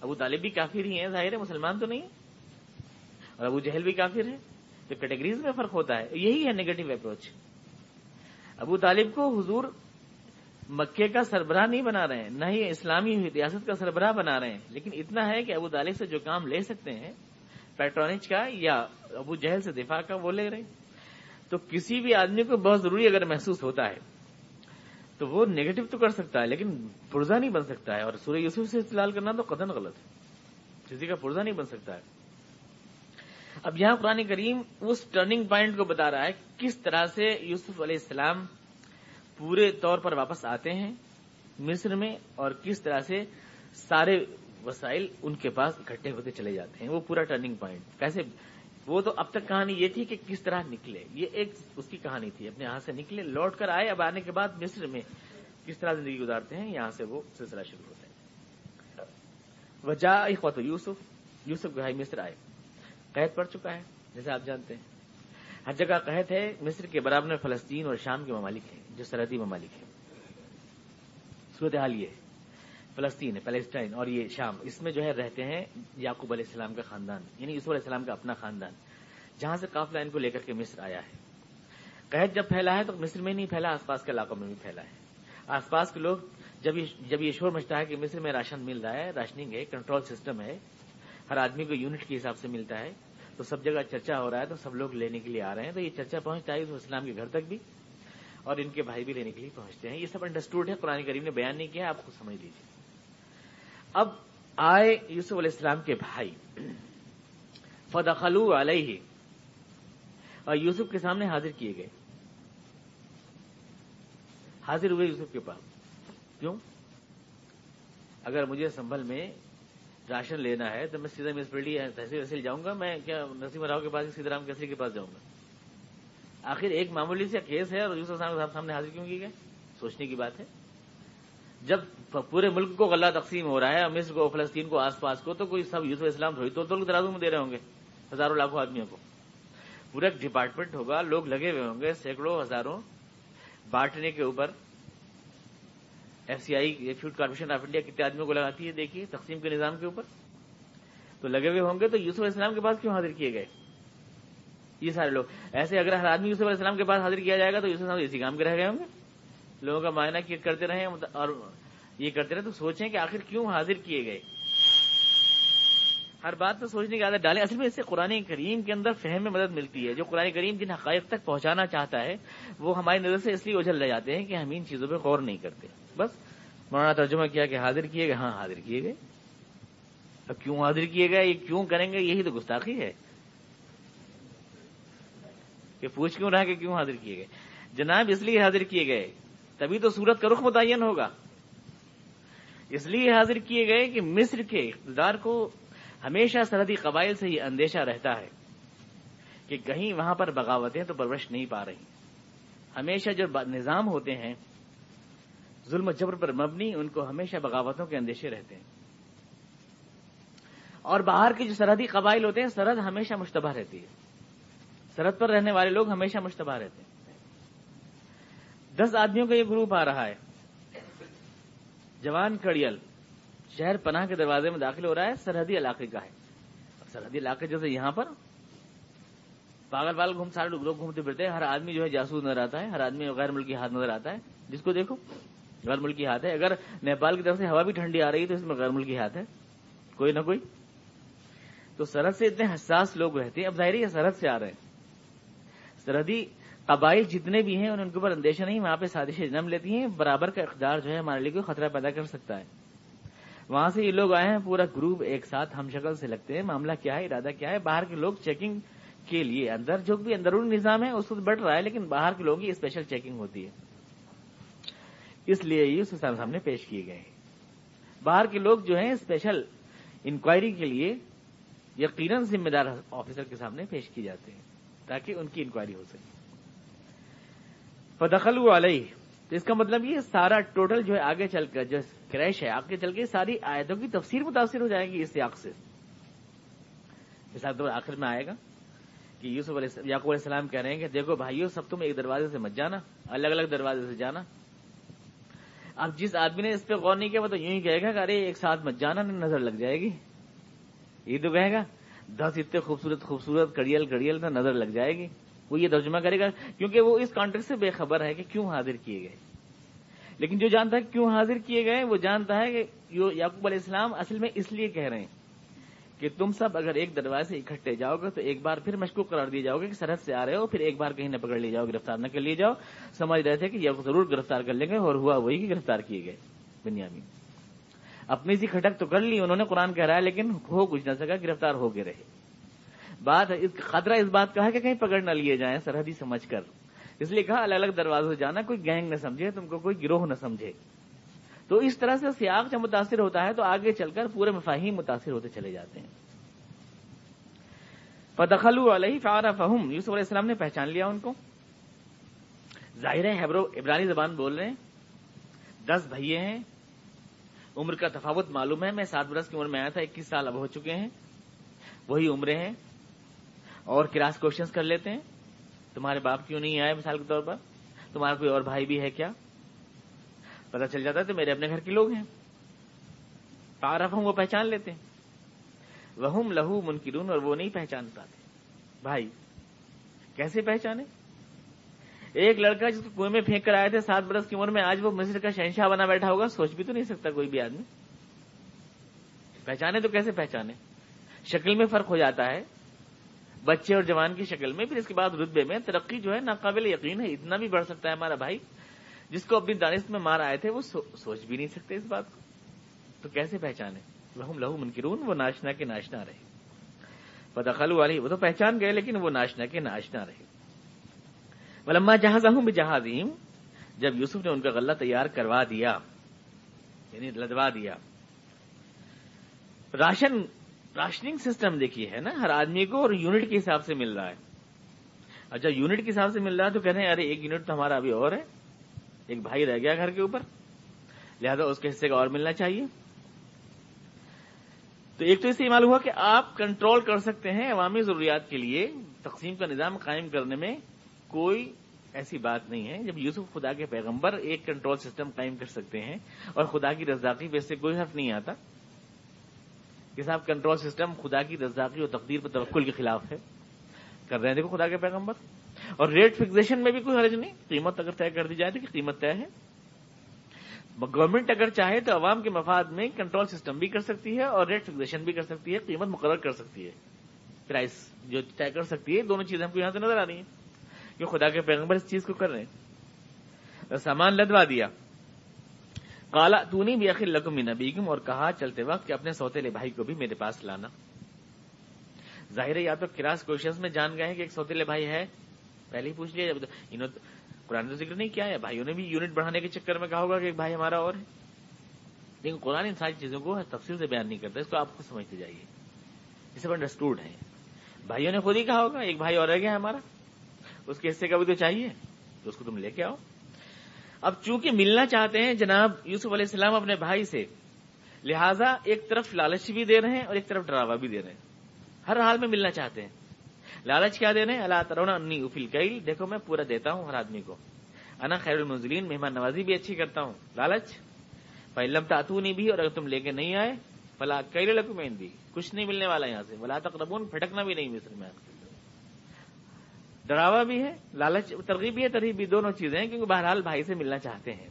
ابو طالب بھی کافر ہی ہیں، ظاہر ہے مسلمان تو نہیں اور ابو جہل بھی کافر ہے تو کیٹیگریز میں فرق ہوتا ہے۔ یہی ہے نیگیٹو اپروچ ابو طالب کو حضور مکے کا سربراہ نہیں بنا رہے ہیں، نہ ہی اسلامی ریاست کا سربراہ بنا رہے ہیں۔ لیکن اتنا ہے کہ ابو طالب سے جو کام لے سکتے ہیں پیٹرونچ کا یا ابو جہل سے دفاع کا وہ لے رہے تو کسی بھی آدمی کو بہت ضروری اگر محسوس ہوتا ہے، تو وہ نیگیٹو تو کر سکتا ہے، لیکن پرزا نہیں بن سکتا ہے۔ اور سورہ یوسف سے استعمال کرنا تو قدم غلط ہے۔ کسی کا پرزا نہیں بن سکتا ہے۔ اب یہاں قرآن کریم اس ٹرننگ پوائنٹ کو بتا رہا ہے کس طرح سے یوسف علیہ السلام پورے طور پر واپس آتے ہیں مصر میں اور کس طرح سے سارے وسائل ان کے پاس اکٹھے ہوتے چلے جاتے ہیں، وہ پورا ٹرننگ پوائنٹ کیسے؟ وہ تو اب تک کہانی یہ تھی کہ کس طرح نکلے۔ یہ ایک اس کی کہانی تھی، اپنے یہاں سے نکلے، لوٹ کر آئے، اب آنے کے بعد مصر میں کس طرح زندگی گزارتے ہیں، یہاں سے وہ سلسلہ شروع ہوتا ہے۔ وجہ خط یوسف یوسف گہائی مصر آئے۔ قید پڑ چکا ہے، جیسے آپ جانتے ہیں۔ ہر جگہ قحط ہے، مصر کے برابر میں فلسطین اور شام کے ممالک ہیں، جو سرحدی ممالک ہیں۔ صورتحال یہ فلسطین ہے پیلسٹائن اور یہ شام، اس میں جو ہے رہتے ہیں یعقوب علیہ السلام کا خاندان یعنی یوسف علیہ السلام کا اپنا خاندان، جہاں سے قافلہ ان کو لے کر کے مصر آیا ہے۔ قحط جب پھیلا ہے تو مصر میں نہیں پھیلا آس پاس کے علاقوں میں بھی پھیلا ہے۔ آس پاس کے لوگ جب جب یہ شور مچتا ہے کہ مصر میں راشن مل رہا ہے، راشننگ ہے کنٹرول سسٹم ہے۔ ہر آدمی کو یونٹ کے حساب سے ملتا ہے۔ تو سب جگہ چرچا ہو رہا ہے تو سب لوگ لینے کے لیے آ رہے ہیں۔ تو یہ چرچا پہنچتا ہے اسلام کے گھر تک بھی اور ان کے بھائی بھی لینے کے لیے پہنچتے ہیں۔ یہ سب انڈرسٹوڈ ہے، قرآن کریم نے بیان نہیں کیا، آپ خود سمجھ لیجیے اب آئے یوسف علیہ السلام کے بھائی۔ فدخلو علیہ۔ اور یوسف کے سامنے حاضر کیے گئے۔ حاضر ہوئے یوسف کے پاس۔ کیوں؟ اگر مجھے سنبھل میں راشن لینا ہے تو میں سیدھا میونسپلٹی تحصیل وحصیل جاؤں گا۔ میں کیا نسیم راؤ کے پاس سیدھا رام کیسری کے پاس جاؤں گا؟ آخر ایک معمولی سے کیس ہے اور یوسف صاحب سامنے حاضر کیوں کی گئے؟ سوچنے کی بات ہے۔ جب پورے ملک کو غلہ تقسیم ہو رہا ہے، مصر کو، فلسطین کو، آس پاس کو، تو کوئی سب یوسف اسلام تھوڑی تو لوگ درازوں میں دے رہے ہوں گے۔ ہزاروں لاکھوں آدمیوں کو۔ پورا ایک ڈپارٹمنٹ ہوگا، لوگ لگے ہوئے ہوں گے، سینکڑوں، ہزاروں۔ بانٹنے کے اوپر F C I food corporation of India کتنے آدمیوں کو لگاتی ہے، دیکھیے، تقسیم کے نظام کے اوپر۔ تو لگے ہوئے ہوں گے تو یوسف اسلام کے پاس کیوں حاضر کیے گئے؟ یہ سارے لوگ۔ ایسے اگر ہر آدمی یوسف السلام کے پاس حاضر کیا جائے گا تو یوسف اسلام اسی کام کے رہ گئے ہوں گے۔ لوگوں کا معائنہ کرتے رہے اور یہ کرتے رہے تو سوچیں کہ آخر کیوں حاضر کیے گئے؟ ہر بات تو سوچنے کی عادت ڈالیں۔ اصل میں اس سے قرآن کریم کے اندر فہم میں مدد ملتی ہے۔ جو قرآن کریم جن حقائق تک پہنچانا چاہتا ہے، وہ ہماری نظر سے اس لیے اجل رہ جاتے ہیں کہ ہم ان چیزوں پہ غور نہیں کرتے۔ بس، مولانا ترجمہ کیا کہ حاضر کیے گئے؟ ہاں حاضر کیے گئے۔ اب کیوں حاضر کیے گئے؟ یہ کیوں کریں گے؟ یہی تو گستاخی ہے۔ کہ پوچھ کیوں رہا کہ کیوں حاضر کیے گئے؟ جناب، اس لیے حاضر کیے گئے۔ تبھی تو سورت کا رخ متعین ہوگا۔ اس لیے حاضر کیے گئے کہ مصر کے اقتدار کو ہمیشہ سرحدی قبائل سے یہ اندیشہ رہتا ہے کہ کہیں وہاں پر بغاوتیں تو پرورش نہیں پا رہی۔ ہمیشہ جو نظام ہوتے ہیں، ظلم و جبر پر مبنی، ان کو ہمیشہ بغاوتوں کے اندیشے رہتے ہیں۔ اور باہر کے جو سرحدی قبائل ہوتے ہیں، سرحد ہمیشہ مشتبہ رہتی ہے۔ سرحد پر رہنے والے لوگ ہمیشہ مشتبہ رہتے ہیں۔ دس آدمیوں کا یہ گروپ آ رہا ہے۔ جوان کڑیل، شہر پناہ کے دروازے میں داخل ہو رہا ہے، سرحدی علاقے کا ہے۔ سرحدی علاقے جیسے یہاں پر، پاگل پاگل گھوم، سارے لوگ گھومتے پھرتے ہیں، ہر آدمی جو ہے جاسوس نظر آتا ہے، ہر آدمی غیر ملکی ہاتھ نظر آتا ہے۔ جس کو دیکھو، غیر ملکی ہاتھ ہے۔ اگر نیپال کی طرف سے ہوا بھی ٹھنڈی آ رہی ہے تو اس میں غیر ملکی ہاتھ ہے۔ کوئی نہ کوئی۔ تو سرحد سے اتنے حساس لوگ رہتے ہیں۔ اب ظاہر ہے سرحد سے آ رہے ہیں۔ سرحدی قبائل جتنے بھی ہیں ان کے اوپر اندیشہ نہیں، وہاں پہ سازشیں جنم لیتی ہیں، برابر کا اقدار جو ہے ہمارے لیے کوئی خطرہ پیدا کر سکتا ہے۔ وہاں سے یہ لوگ آئے ہیں، پورا گروپ ایک ساتھ ہم شکل سے لگتے ہیں، معاملہ کیا ہے، ارادہ کیا ہے؟ باہر کے لوگ چیکنگ کے لیے، اندر جو بھی اندرونی نظام ہے، اس وقت بڑھ رہا ہے، لیکن باہر کے لوگوں کی اسپیشل چیکنگ ہوتی ہے۔ اس لیے یہ اس سامنے پیش کیے گئے ہیں۔ باہر کے لوگ جو ہیں اسپیشل انکوائری کے لیے یقیناً ذمہ دار آفیسر کے سامنے پیش کیے جاتے ہیں، تاکہ ان کی انکوائری ہو سکے۔ فدخل علیہ۔ تو اس کا مطلب یہ سارا ٹوٹل جو ہے آگے چل کر جو کریش ہے، آگے چل کے ساری آیتوں کی تفسیر متاثر ہو جائے گی اس سیاق سے۔ تو آخر میں آئے گا کہ یوسف علیہ یعقوب علیہ السلام کہہ رہے ہیں کہ دیکھو بھائیو، سب تم ایک دروازے سے مت جانا، الگ الگ دروازے سے جانا۔ اب جس آدمی نے اس پہ غور نہیں کیا وہ تو یوں ہی کہے گا کہ ارے ایک ساتھ مت جانا نہیں نظر لگ جائے گی۔ یہ تو کہے گا، دس اتنے خوبصورت خوبصورت، کڑیل کڑیل نہ نظر لگ جائے گی۔ وہ یہ ترجمہ کرے گا، کیونکہ وہ اس کانٹیکٹ سے بے خبر ہے کہ کیوں حاضر کیے گئے۔ لیکن جو جانتا ہے کیوں حاضر کیے گئے، وہ جانتا ہے کہ یعقوب علیہ السلام اصل میں اس لیے کہہ رہے ہیں کہ تم سب اگر ایک دروازے سے اکٹھے جاؤ گے تو ایک بار پھر مشکوک قرار دیے جاؤ گے کہ سرحد سے آ رہے ہو، پھر ایک بار کہیں نہ پکڑ لیے جاؤ، گرفتار نہ کر لیے جاؤ۔ سمجھ رہے تھے کہ یہ ضرور گرفتار کر لیں گے اور ہوا وہی کہ گرفتار کیے گئے دنیا میں اپنی سی کھٹک تو کر لی، انہوں نے قرآن کہہ رہا ہے، لیکن ہو کچھ نہ سکا، گرفتار ہو گئے رہے۔ بات خطرہ اس بات کا ہے کہ کہیں پکڑ نہ لیے جائیں، سرحدی سمجھ کر۔ اس لیے کہا، الگ الگ دروازوں جانا، کوئی گینگ نہ سمجھے، تم کو کوئی گروہ نہ سمجھے۔ تو اس طرح سے سیاق جب متاثر ہوتا ہے تو آگے چل کر پورے مفاہیم متاثر ہوتے چلے جاتے ہیں۔ پدخل علیہ فار فہم یوسف علیہ السلام نے پہچان لیا ان کو۔ ظاہر ہے حبرو ابرانی زبان بول رہے ہیں۔ دس بھائیے ہیں۔ عمر کا تفاوت معلوم ہے۔ میں سات برس کی عمر میں آیا تھا، اکیس سال اب ہو چکے ہیں۔ وہی عمریں ہیں۔ اور کراس کوشچنس کر لیتے ہیں؟ تمہارے باپ کیوں نہیں آئے مثال کے طور پر؟ تمہارا کوئی اور بھائی بھی ہے کیا؟ پتا چل جاتا ہے تو میرے اپنے گھر کے لوگ ہیں۔ تعارف ہوں وہ پہچان لیتے ہیں۔ وہ لہو منکرون اور وہ نہیں پہچان پاتے۔ بھائی، کیسے پہچانے؟ ایک لڑکا جس کو کنویں میں پھینک کر آئے تھے سات برس کی عمر میں، آج وہ مصر کا شہنشاہ بنا بیٹھا ہوگا۔ سوچ بھی تو نہیں سکتا کوئی بھی آدمی۔ پہچانے تو کیسے پہچانے؟ شکل میں فرق ہو جاتا ہے۔ بچے اور جوان کی شکل میں، پھر اس کے بعد رتبے میں ترقی جو ہے ناقابل یقین ہے، اتنا بھی بڑھ سکتا ہے ہمارا بھائی۔ جس کو اپنی دانست میں مار آئے تھے، وہ سوچ بھی نہیں سکتے اس بات کو۔ تو کیسے پہچانے؟ لہم لہو منکرون، وہ ناشنا کے ناشنا رہے۔ بدخل والی وہ تو پہچان گئے، لیکن وہ ناشنا کے ناشنا رہے۔ ولما جہاز ہوں جہازیم جب یوسف نے ان کا غلہ تیار کروا دیا یعنی لدوا دیا۔ راشن راشننگ سسٹم دیکھیے ہے نا، ہر آدمی کو اور یونٹ کے حساب سے مل رہا ہے۔ اچھا یونٹ کے حساب سے مل رہا ہے تو کہتے ہیں، ارے، ایک یونٹ تو ہمارا ابھی اور ہے۔ ایک بھائی رہ گیا گھر کے اوپر۔ لہذا اس کے حصے کا اور ملنا چاہیے۔ تو ایک تو اس سے یہ معلوم ہوا کہ آپ کنٹرول کر سکتے ہیں عوامی ضروریات کے لیے۔ تقسیم کا نظام قائم کرنے میں کوئی ایسی بات نہیں ہے۔ جب یوسف خدا کے پیغمبر ایک کنٹرول سسٹم قائم کر سکتے ہیں اور خدا کی رزاقی پہ اس سے کوئی حرف نہیں آتا۔ کہ صاحب کنٹرول سسٹم خدا کی رزاقی اور تقدیر پر توقل کے خلاف ہے۔ کر رہے ہیں دیکھو خدا کے پیغمبر۔ اور ریٹ فکسیشن میں بھی کوئی حرج نہیں۔ قیمت اگر طے کر دی جائے تو کہ قیمت طے ہے؟ گورنمنٹ اگر چاہے تو عوام کے مفاد میں کنٹرول سسٹم بھی کر سکتی ہے اور ریٹ فکسیشن بھی کر سکتی ہے، قیمت مقرر کر سکتی ہے۔ پرائز جو طے کر سکتی ہے، دونوں چیزیں ہم کو یہاں سے نظر آ رہی ہیں کہ خدا کے پیغمبر اس چیز کو کر رہے ہیں۔ سامان لدوا دیا۔ کالا تونی بھی آخر لکم بیگم اور کہا چلتے وقت کہ اپنے سوتےلے بھائی کو بھی میرے پاس لانا۔ ظاہر ہے یا تو کراس کوشش میں جان گئے کہ ایک سوتےلے بھائی ہے۔ پہلے ہی پوچھ لیا انہوں قرآن تو ذکر نہیں کیا ہے۔ بھائیوں نے بھی یونٹ بڑھانے کے چکر میں کہا ہوگا کہ ایک بھائی ہمارا اور ہے۔ لیکن قرآن ان ساری چیزوں کو تفصیل سے بیان نہیں کرتا، اس کو آپ خود سمجھتے جائیے۔ اسے انڈرسٹوڈ ہے بھائیوں نے خود ہی کہا ہوگا، ایک بھائی اور رہ گیا ہمارا۔ اس کے حصے کا بھی تو چاہیے، تو اس کو تم لے کے آؤ۔ اب چونکہ ملنا چاہتے ہیں جناب یوسف علیہ السلام اپنے بھائی سے، لہذا ایک طرف لالچ بھی دے رہے ہیں اور ایک طرف ڈراوا بھی دے رہے ہیں۔ ہر حال میں ملنا چاہتے ہیں۔ لالچ کیا دے رہے ہیں؟ اللہ ترونا انی افل کئی دیکھو میں پورا دیتا ہوں ہر آدمی کو۔ انا خیر المنزلین، مہمان نوازی بھی اچھی کرتا ہوں۔ لالچ؟ پہلم تاتونی بھی اور اگر تم لے کے نہیں آئے، فلا کئی لکو میں دی کچھ نہیں ملنے والا یہاں سے۔ بلا تقربون، پھٹکنا بھی نہیں مصر میں۔ ڈراوا بھی ہے، لالچ، ترغیب بھی ہے، ترغیب بھی، دونوں چیزیں ہیں، کیونکہ بہرحال بھائی سے ملنا چاہتے ہیں۔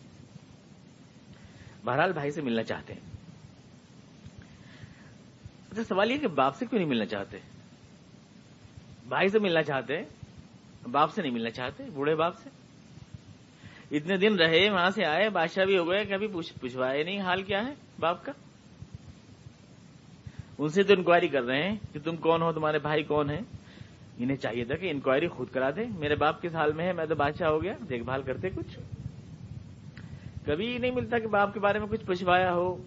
بہرحال بھائی سے ملنا چاہتے ہیں۔ اچھا سوال یہ کہ باپ سے کیوں نہیں ملنا چاہتے؟ بھائی سے ملنا چاہتے، باپ سے نہیں ملنا چاہتے، بوڑھے باپ سے؟ اتنے دن رہے، وہاں سے آئے، بادشاہ بھی ہو گئے، کبھی پوچھوائے نہیں حال کیا ہے باپ کا؟ ان سے تو انکوائری کر رہے ہیں کہ تم کون ہو، تمہارے بھائی کون ہیں؟ انہیں چاہیے تھا کہ انکوائری خود کرا دے میرے باپ کس حال میں ہے، میں تو بادشاہ ہو گیا، دیکھ بھال کرتے کچھ۔ کبھی نہیں ملتا کہ باپ کے بارے میں کچھ پوچھوایا ہو۔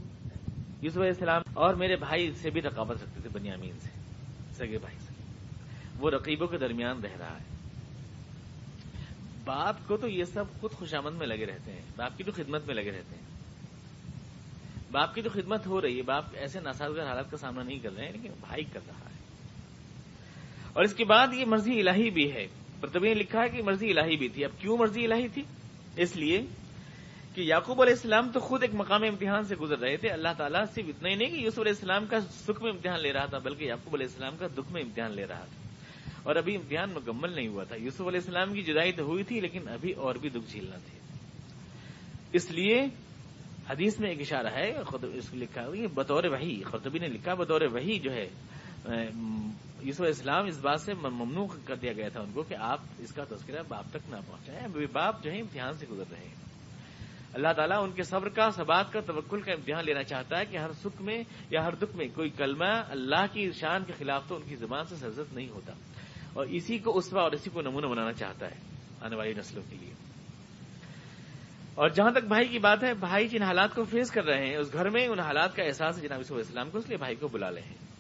یوسف علیہ السلام اور میرے بھائی سے بھی رقابت رکھتے تھے بنیامین سے، سگے بھائی سے۔ وہ رقیبوں کے درمیان رہ رہا ہے۔ باپ کو تو یہ سب خود خوشامند میں لگے رہتے ہیں۔ باپ کی تو خدمت میں لگے رہتے ہیں۔ باپ کی تو خدمت ہو رہی ہے۔ باپ ایسے ناسازگار حالات کا سامنا نہیں کر رہے ہیں، لیکن بھائی کر رہا ہے۔ اور اس کے بعد یہ مرضی الہی بھی ہے۔ مطلب پرتبی نے لکھا ہے کہ مرضی الہی بھی تھی۔ اب کیوں مرضی الہی تھی؟ اس لیے کہ یعقوب علیہ السلام تو خود ایک مقام امتحان سے گزر رہے تھے۔ اللہ تعالیٰ صرف اتنا ہی نہیں کہ یوسف علیہ السلام کا سکھ میں امتحان لے رہا تھا، بلکہ یعقوب علیہ السلام کا دکھ میں امتحان لے رہا تھا۔ اور ابھی امتحان مکمل نہیں ہوا تھا۔ یوسف علیہ السلام کی جدائی تو ہوئی تھی، لیکن ابھی اور بھی دکھ جھیلنا تھے۔ اس لیے حدیث میں ایک اشارہ ہے اس کو لکھا بطور وہی خطبی نے لکھا بطور وہی جو ہے یوسف علیہ السلام اس بات سے ممنوع کر دیا گیا تھا ان کو کہ آپ اس کا تذکرہ باپ تک نہ پہنچائیں باپ جو ہے امتحان سے گزر رہے ہیں۔ اللہ تعالیٰ ان کے صبر کا، سبات کا، توکل کا امتحان لینا چاہتا ہے کہ ہر سکھ میں یا ہر دکھ میں کوئی کلمہ اللہ کی شان کے خلاف تو ان کی زبان سے سرزت نہیں ہوتا۔ اور اسی کو اسوا اور اسی کو نمونہ بنانا چاہتا ہے آنے والی نسلوں کے لیے۔ اور جہاں تک بھائی کی بات ہے، بھائی جن حالات کو فیس کر رہے ہیں، اس گھر میں ان حالات کا احساس ہے جناب علیہ السلام کو، اس لیے بھائی کو بلا لے ہیں۔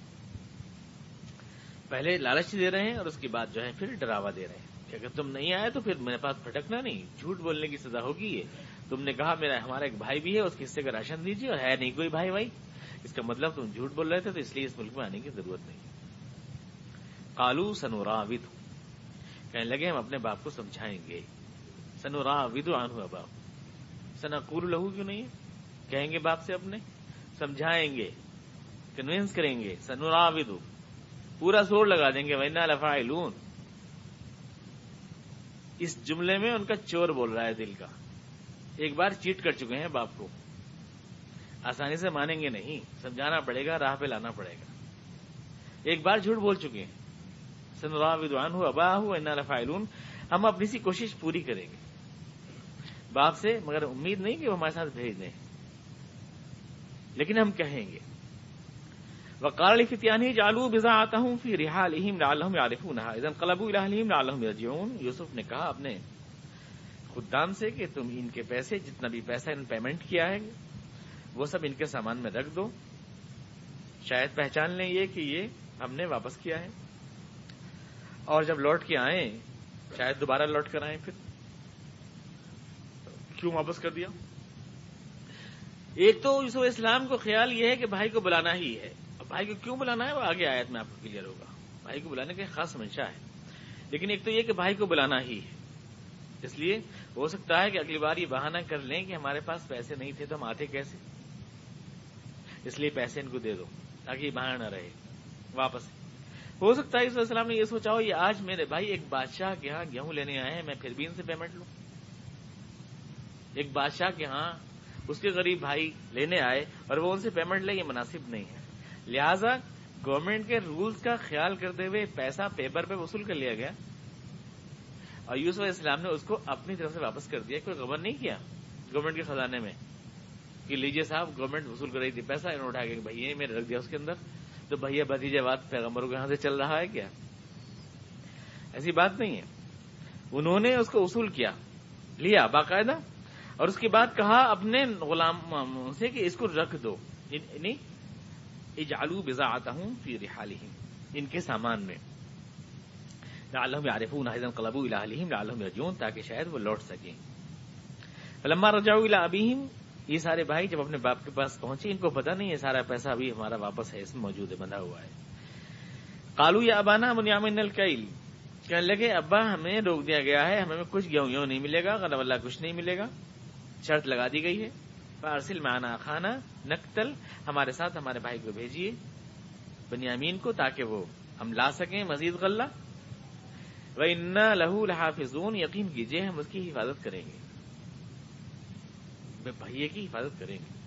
پہلے لالچ دے رہے ہیں اور اس کے بعد جو ہے پھر ڈراوا دے رہے ہیں کہ اگر تم نہیں آئے تو پھر میرے پاس پھٹکنا نہیں، جھوٹ بولنے کی سزا ہوگی یہ۔ تم نے کہا میرا، ہمارا ایک بھائی بھی ہے، اس کے حصے کا راشن دیجیے اور ہے نہیں کوئی بھائی بھائی۔ اس کا مطلب تم جھوٹ بول رہے تھے تو اس لیے اس ملک میں آنے کی ضرورت نہیں۔ کالو سنورا ود کہنے لگے ہم اپنے باپ کو سمجھائیں گے۔ سنورا ود آن ہوا باپ سنا کور لہو کیوں نہیں کہیں گے باپ سے اپنے؟ سمجھائیں گے۔ کنوینس کریں گے۔ سنورا ودو پورا زور لگا دیں گے وینا لفا اس جملے میں ان کا چور بول رہا ہے دل کا۔ ایک بار چیٹ کر چکے ہیں باپ کو۔ آسانی سے مانیں گے نہیں، سمجھانا پڑے گا، راہ پہ لانا پڑے گا۔ ایک بار جھوٹ بول چکے ہیں۔ سن ودوان ہو ابا ہو اینا لفائلون ہم اپنی سی کوشش پوری کریں گے۔ باپ سے، مگر امید نہیں کہ وہ ہمارے ساتھ بھیج دیں۔ لیکن ہم کہیں گے وقال فتیانی جالو بزا آتا ہوں پھر رحا علیم لالحم عارف ادن قلب الحلیم لالحم رجعون یوسف نے کہا اپنے خدام سے کہ تم ان کے پیسے، جتنا بھی پیسہ ان پیمنٹ کیا ہے، وہ سب ان کے سامان میں رکھ دو۔ شاید پہچان لیں یہ کہ یہ ہم نے واپس کیا ہے۔ اور جب لوٹ کے آئیں، شاید دوبارہ لوٹ کر آئیں پھر۔ کیوں واپس کر دیا؟ ایک تو یوسف اسلام کو خیال یہ ہے کہ بھائی کو بلانا ہی ہے۔ بھائی کو کیوں بلانا ہے؟ وہ آگے آیت میں آپ کو کلیئر ہوگا۔ بھائی کو بلانے کا خاص منشا ہے۔ لیکن ایک تو یہ کہ بھائی کو بلانا ہی ہے۔ اس لیے ہو سکتا ہے کہ اگلی بار یہ بہانہ کر لیں کہ ہمارے پاس پیسے نہیں تھے تو ہم آتے کیسے؟ اس لیے پیسے ان کو دے دو تاکہ یہ بہانہ نہ رہے۔ واپس۔ ہو سکتا ہے اس السلام نے یہ سوچا ہو، یہ آج میرے بھائی ایک بادشاہ کے ہاں گیہوں لینے آئے ہیں، میں پھر بھی ان سے پیمنٹ لوں۔ ایک بادشاہ کے ہاں اس کے غریب بھائی لینے آئے اور وہ ان سے پیمنٹ لے، یہ مناسب نہیں ہے۔ لہذا گورنمنٹ کے رولز کا خیال کرتے ہوئے پیسہ پیپر پہ وصول کر لیا گیا۔ اور یوسف علیہ السلام نے اس کو اپنی طرف سے واپس کر دیا، کوئی خبر نہیں کیا گورنمنٹ کے خزانے میں۔ کہ لیجیے صاحب گورنمنٹ وصول کر رہی تھی پیسہ، انہوں اٹھا کے بھائی میں رکھ دیا اس کے اندر۔ تو بھیا بتیجے بات پیغمبروں کے یہاں سے چل رہا ہے کیا؟ ایسی بات نہیں ہے۔ انہوں نے اس کو وصول کیا، لیا باقاعدہ، اور اس کے بعد کہا اپنے غلام سے کہ اس کو رکھ دو۔ یعنی اجالو بزا آتا ہوں فی رحال ان کے سامان میں۔ عالم عارف قلب الحلیم عالم رجون تاکہ شاید وہ لوٹ سکیں۔ لما رجاؤ ابیم یہ سارے بھائی جب اپنے باپ کے پاس پہنچے، ان کو پتا نہیں ہے سارا پیسہ ابھی ہمارا واپس ہے، اس میں موجود ہے، بندھا ہوا ہے۔ کالو یا ابانا منیامن الکیل کہنے لگے، ابا، ہمیں روک دیا گیا ہے، ہمیں کچھ گیہوں گیہوں نہیں ملے گا غلط اللہ کچھ نہیں ملے گا۔ شرط لگا دی گئی ہے۔ ارسل مانا خانہ، نقتل، ہمارے ساتھ ہمارے بھائی کو بھیجیے، بنیامین کو تاکہ وہ ہم لا سکیں مزید غلہ. وہ ان لہو لحافظون. یقین کیجیے ہم اس کی حفاظت کریں گے. بھائیے کی حفاظت کریں گے.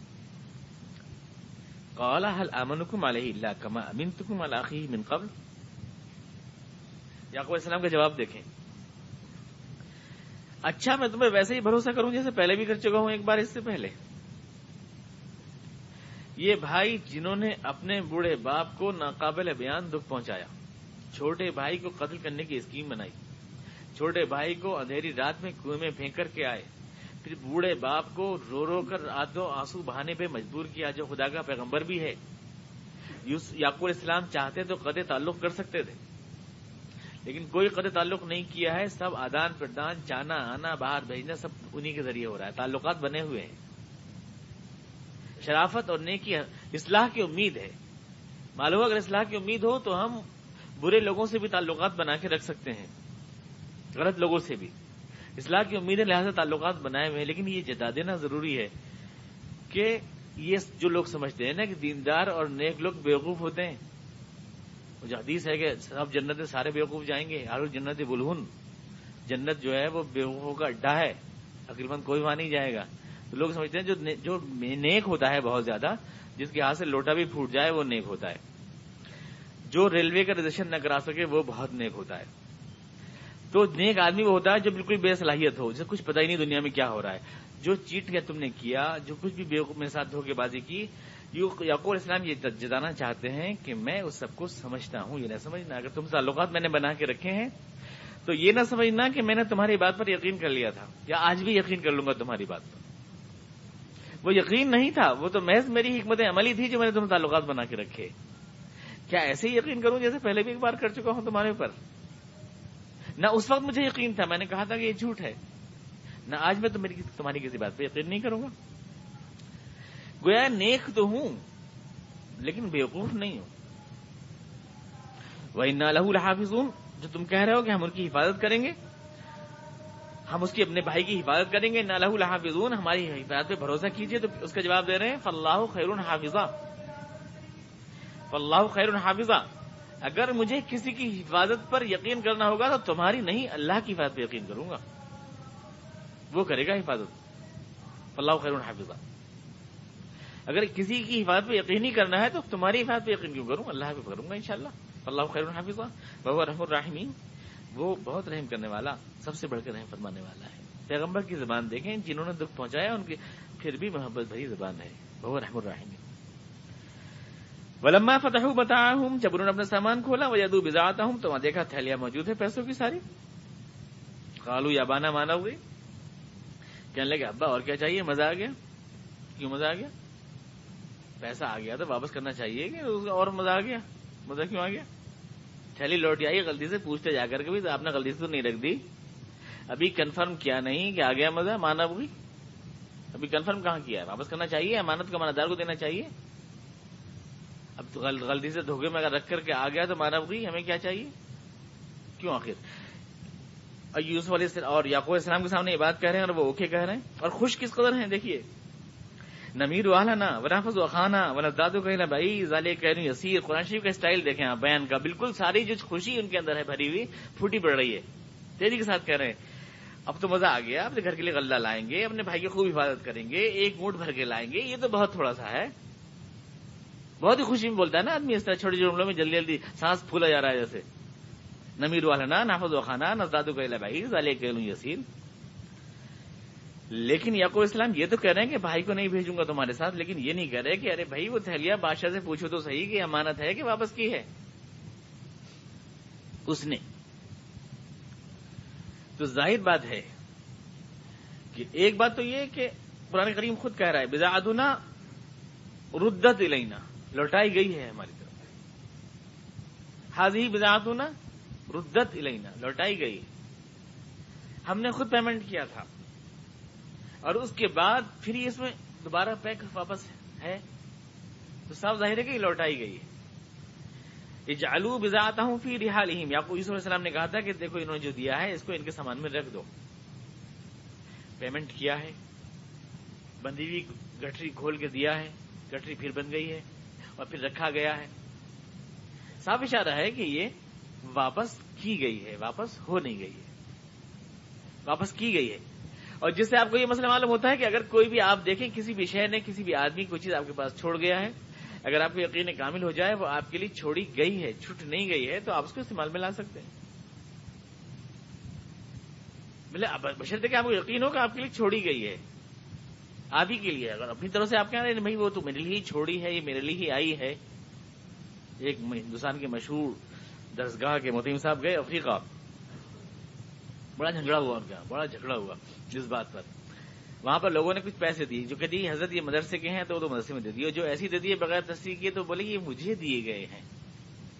قال هل امنكم عليه الا كما امنتكم على اخيه من قبل؟ یعقوب علیہ السلام کا جواب دیکھیں. اچھا میں تمہیں ویسے ہی بھروسہ کروں جیسے پہلے بھی کر چکا ہوں، ایک بار اس سے پہلے. یہ بھائی جنہوں نے اپنے بوڑھے باپ کو ناقابل بیان دکھ پہنچایا۔ چھوٹے بھائی کو قتل کرنے کی اسکیم بنائی۔ چھوٹے بھائی کو اندھیری رات میں کنویں میں پھینک کر کے آئے۔ پھر بوڑھے باپ کو رو رو کر آدھو آنسو بہانے پہ مجبور کیا جو خدا کا پیغمبر بھی ہے۔ یعقوب اسلام چاہتے تو قد تعلق کر سکتے تھے۔ لیکن کوئی قد تعلق نہیں کیا ہے۔ سب آدان پردان جانا آنا، باہر بھیجنا، سب انہی کے ذریعے ہو رہا ہے۔ تعلقات بنے ہوئے ہیں۔ شرافت اور نیکی اصلاح کی امید ہے۔ معلوم اگر اصلاح کی امید ہو تو ہم برے لوگوں سے بھی تعلقات بنا کے رکھ سکتے ہیں۔ غلط لوگوں سے بھی۔ اصلاح کی امید ہے، لہٰذا تعلقات بنائے ہوئے ہیں، لیکن یہ جتا دینا ضروری ہے کہ یہ جو لوگ سمجھتے ہیں نا کہ دیندار اور نیک لوگ بیوقوف ہوتے ہیں۔ جو حدیث ہے کہ سب جنت سارے بیوقوف جائیں گے ہر جنت بلہن جنت جو ہے وہ بیوقوفوں کا اڈا ہے، تقریباً کوئی وہاں نہیں جائے گا۔ تو لوگ سمجھتے ہیں جو نیک ہوتا ہے بہت زیادہ، جس کے ہاتھ سے لوٹا بھی پھوٹ جائے، وہ نیک ہوتا ہے۔ جو ریلوے کا ریزرویشن نہ کرا سکے، وہ بہت نیک ہوتا ہے۔ تو نیک آدمی وہ ہوتا ہے جو بالکل بے صلاحیت ہو، جسے کچھ پتہ ہی نہیں دنیا میں کیا ہو رہا ہے۔ جو چیٹ کیا تم نے کیا، جو کچھ بھی بیوقوف میرے ساتھ دھوکے بازی کی یعقوب اسلام یہ جتانا چاہتے ہیں کہ میں اس سب کو سمجھتا ہوں، یہ نہ سمجھنا۔ اگر تم تعلقات میں نے بنا کے رکھے ہیں، تو یہ نہ سمجھنا کہ میں نے تمہاری بات پر یقین کر لیا تھا، یا آج بھی یقین کر لوں گا تمہاری بات پر۔ وہ یقین نہیں تھا، وہ تو محض میری حکمت عملی تھی جو میں نے تمہیں تعلقات بنا کے رکھے۔ کیا ایسے ہی یقین کروں جیسے پہلے بھی ایک بار کر چکا ہوں تمہارے اوپر؟ نہ اس وقت مجھے یقین تھا، میں نے کہا تھا کہ یہ جھوٹ ہے۔ نہ آج میں تمہاری کسی بات پہ یقین نہیں کروں گا۔ گویا نیک تو ہوں، لیکن بیوقوف نہیں ہوں۔ وہ نہ لہو الحافظ جو تم کہہ رہے ہو کہ ہم ان کی حفاظت کریں گے ہم اس کی اپنے بھائی کی حفاظت کریں گے۔ نہ لہو الحافظ ہماری حفاظت پہ بھروسہ کیجیے تو اس کا جواب دے رہے ہیں فلاح خیر حافظہ فلاح خیر حافظہ اگر مجھے کسی کی حفاظت پر یقین کرنا ہوگا تو تمہاری نہیں، اللہ کی حفاظت پہ یقین کروں گا۔ وہ کرے گا حفاظت۔ اللہ خیر حافظہ اگر کسی کی حفاظت پہ یقین نہیں کرنا ہے تو تمہاری حفاظت پہ یقین کیوں کروں؟ اللہ پہ کروں گا انشاءاللہ۔ اللہ خیر حافظہ بہو رحم الرحمین وہ بہت رحم کرنے والا، سب سے بڑھ کر رحم فرمانے والا ہے۔ پیغمبر کی زبان دیکھیں جنہوں نے دکھ پہنچایا، ان کی پھر بھی محبت بھری زبان ہے۔ بہو رحم الرحمین ولما فتح بتا ہوں جب انہوں نے اپنا سامان کھولا وہ یادو بزاتا ہوں تو وہاں دیکھا تھیلیاں موجود ہے پیسوں کی ساری۔ کالو یا بانا، مانا ہوئی۔ کہنے لگے، ابا، اور کیا چاہیے؟ مزہ آ گیا۔ کیوں مزہ آ گیا؟ پیسہ آ گیا تو واپس کرنا چاہیے کہ اور مزہ آ گیا۔ مزہ کیوں آ گیا؟ تھیلی لوٹ آئی، غلطی سے پوچھتے جا کر کے بھی آپ نے غلطی سے تو نہیں رکھ دی۔ ابھی کنفرم کیا نہیں کہ آ گیا مزہ مانا ہوئی ابھی کنفرم کہاں کیا ہے؟ واپس کرنا چاہیے، امانت کا مانا دار کو دینا چاہیے۔ اب تو غلطی سے دھوکے میں اگر رکھ کر کے آ گیا تو مانا گئی ہمیں کیا چاہیے؟ کیوں آخر؟ یوسف علیہ اور یعقوب السلام کے سامنے یہ بات کہہ رہے ہیں اور وہ اوکے کہہ رہے ہیں۔ اور خوش کس قدر ہیں؟ دیکھیے نمیر والا نا ورافظ وخانہ ورف دادو کہنا بھائی ظال کہہ یسیر، قرآن شریف کا اسٹائل دیکھیں آپ، بیان کا بالکل ساری جو خوشی ان کے اندر ہے بھری ہوئی، پھوٹی پڑ رہی ہے۔ تیزی کے ساتھ کہہ رہے ہیں۔ اب تو مزہ آ گیا، اپنے گھر کے لیے غلہ لائیں گے، اپنے بھائی کی خوب حفاظت کریں گے، ایک موٹ بھر کے لائیں گے، یہ تو بہت تھوڑا سا ہے۔ بہت ہی خوشی میں بولتا ہے نا آدمی اس طرح چھوٹے جملوں میں جلدی جلدی سانس پھولا جا رہا ہے جیسے۔ نمیر والا نافذ و خانہ نزداد بھائی ظال یسین لیکن یعقوب اسلام یہ تو کہہ رہے ہیں کہ بھائی کو نہیں بھیجوں گا تمہارے ساتھ، لیکن یہ نہیں کہہ رہے کہ ارے بھائی وہ تھیلیا بادشاہ سے پوچھو تو صحیح کہ امانت ہے کہ واپس کی ہے۔ اس نے۔ تو ظاہر بات ہے کہ ایک بات تو یہ کہ پرانے کریم خود کہہ رہا ہے بزا ادنا ردت الینا لوٹائی گئی ہے ہماری طرف۔ حاضی بزاعت نا ردت الینا لوٹائی گئی۔ ہم نے خود پیمنٹ کیا تھا۔ اور اس کے بعد پھر اس میں دوبارہ پیک واپس ہے تو صاف ظاہر ہے کہ لوٹائی گئی ہے۔ یہ جالو بزاتا ہوں پھر رحال یا کو علیہ السلام نے کہا تھا کہ دیکھو انہوں نے جو دیا ہے، اس کو ان کے سامان میں رکھ دو۔ پیمنٹ کیا ہے۔ بندی ہوئی گٹری کھول کے دیا ہے۔ گٹری پھر بن گئی ہے اور پھر رکھا گیا ہے۔ صاف اشارہ ہے کہ یہ واپس کی گئی ہے، واپس ہو نہیں گئی ہے۔ واپس کی گئی ہے۔ اور جس سے آپ کو یہ مسئلہ معلوم ہوتا ہے کہ اگر کوئی بھی آپ دیکھیں کسی بھی شہر نے کسی بھی آدمی کوئی چیز آپ کے پاس چھوڑ گیا ہے، اگر آپ کو یقین کامل ہو جائے وہ آپ کے لیے چھوڑی گئی ہے چھٹ نہیں گئی ہے، تو آپ اس کو استعمال میں لا سکتے ہیں۔ بشر کہ آپ کو یقین ہو کہ آپ کے لیے چھوڑی گئی ہے۔ آپ ہی کے لیے، اگر اپنی طرف سے آپ کہہ رہے ہیں بھائی وہ تو میرے لیے ہی چھوڑی ہے، یہ میرے لیے ہی آئی ہے۔ ایک ہندوستان کے مشہور درسگاہ کے متیم صاحب گئے، افریقہ۔ بڑا جھگڑا ہوا ان کا بڑا جھگڑا ہوا جس بات پر۔ وہاں پر لوگوں نے کچھ پیسے دیے، جو کہتی حضرت یہ مدرسے کے ہیں تو وہ تو مدرسے میں دے دیے جو ایسی دے دیے بغیر تصدیق کیے تو بولے یہ مجھے دیے گئے ہیں۔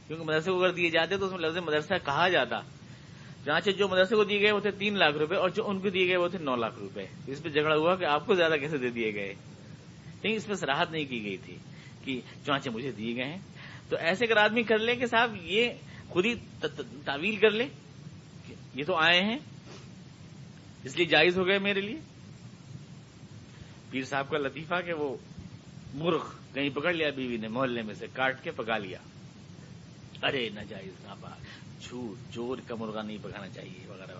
کیونکہ مدرسے کو اگر دیے جاتے تو اس میں لفظ مدرسہ کہا جاتا۔ چانچے جو مدرسے کو دیے گئے وہ تھے تین لاکھ روپے، اور جو ان کو دیے گئے وہ تھے نو لاکھ روپے۔ اس پہ جھگڑا ہوا کہ آپ کو زیادہ کیسے دے دیے گئے۔ لیکن اس میں سراہد نہیں کی گئی تھی کہ چانچے مجھے دیے گئے ہیں۔ تو ایسے اگر آدمی کر لے کہ صاحب یہ خود ہی تعویل کر لے۔ یہ تو آئے ہیں۔ اس لیے جائز ہو گئے میرے لیے۔ پیر صاحب کا لطیفہ کہ وہ مرغ کہیں پکڑ لیا بیوی نے، محلے میں سے کاٹ کے پکا لیا۔ ارے نہ جائز نہ جھوٹ چور کا مرغا نہیں پکانا چاہیے، وغیرہ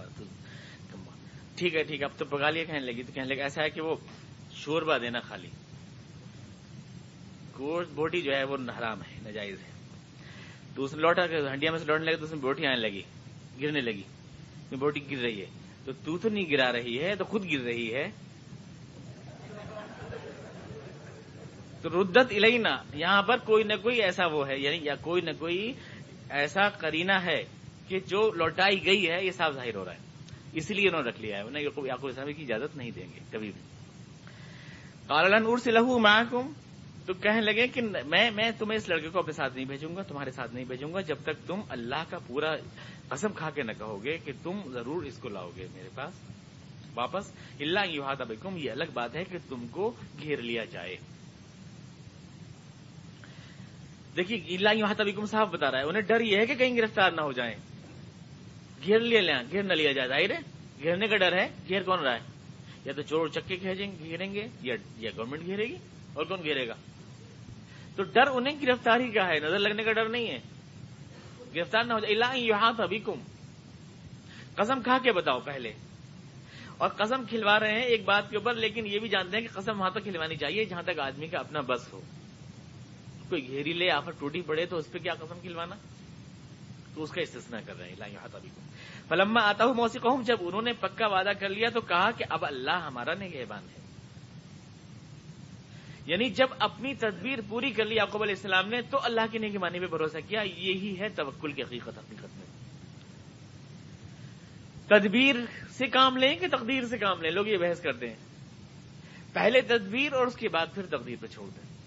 ٹھیک ہے ٹھیک ہے، اب تو پکا لیا، کہنے لگی تو کہنے لگا ایسا ہے کہ وہ شوربا دینا خالی۔ گوشت، بوٹی جو ہے وہ حرام ہے، ناجائز ہے۔ تو اس نے لوٹا کے ہنڈیا میں سے لوٹنے لگے، تو اس میں بوٹی آنے لگی، گرنے لگی۔ بوٹی گر رہی ہے۔ تو تو تو نہیں گرا رہی ہے، تو خود گر رہی ہے۔ تو ردت الینا، یہاں پر کوئی نہ کوئی ایسا وہ ہے یعنی یا کوئی نہ کوئی ایسا کرینا ہے کہ جو لوٹائی گئی ہے، یہ صاف ظاہر ہو رہا ہے۔ اسی لیے انہوں نے رکھ لیا ہے۔ انہیں یعقوب اسلامی کی اجازت نہیں دیں گے کبھی بھی۔ کالن ارس لہو محکم تو کہنے لگے کہ میں میں تمہیں اس لڑکے کو اپنے ساتھ نہیں بھیجوں گا، تمہارے ساتھ نہیں بھیجوں گا، جب تک تم اللہ کا پورا قسم کھا کے نہ کہو گے کہ تم ضرور اس کو لاؤ گے میرے پاس۔ واپس، اللہ یو ہاتھ یہ الگ بات ہے کہ تم کو گھیر لیا جائے۔ دیکھیے، اللہ یو ہاتھ صاحب بتا رہا ہے، انہیں ڈر یہ ہے کہ کہیں گرفتار نہ ہو جائیں۔ گھیر لیا لیں گھیر نہ لیا جائے، ظاہر ہے۔ گھیرنے کا ڈر ہے، گھیر کون رہا ہے؟ یا تو چور چکے گھیریں گے، یا گورنمنٹ گھیرے گی، اور کون گھیرے گا؟ تو ڈر انہیں گرفتاری کا ہے، نظر لگنے کا ڈر نہیں ہے۔ گرفتار نہ ہو جائے۔ اللہ یہاں ابھی کم قسم کھا کے بتاؤ پہلے۔ اور قسم کھلوا رہے ہیں ایک بات کے اوپر، لیکن یہ بھی جانتے ہیں کہ قسم وہاں تک کھلوانی چاہیے جہاں تک آدمی کا اپنا بس ہو۔ کوئی گھیری لے آفر ٹوٹی پڑے تو اس پہ کیا قسم کھلوانا؟ تو اس کا استثنا کر رہے ہیں۔ اللہ یہاں ابھی کم فلما آتا ہوں موسیقی جب انہوں نے پکا وعدہ کر لیا تو کہا کہ اب اللہ ہمارا نگہبان ہے۔ یعنی جب اپنی تدبیر پوری کر لی یعقوب علیہ السلام نے، تو اللہ کی نیکی مانی پہ بھروسہ کیا، یہی ہے توکل کی حقیقت حقیقت میں۔ تدبیر سے کام لیں کہ تقدیر سے کام لیں؟ لوگ یہ بحث کرتے ہیں۔ پہلے تدبیر اور اس کے بعد پھر تقدیر پہ چھوڑ دیں۔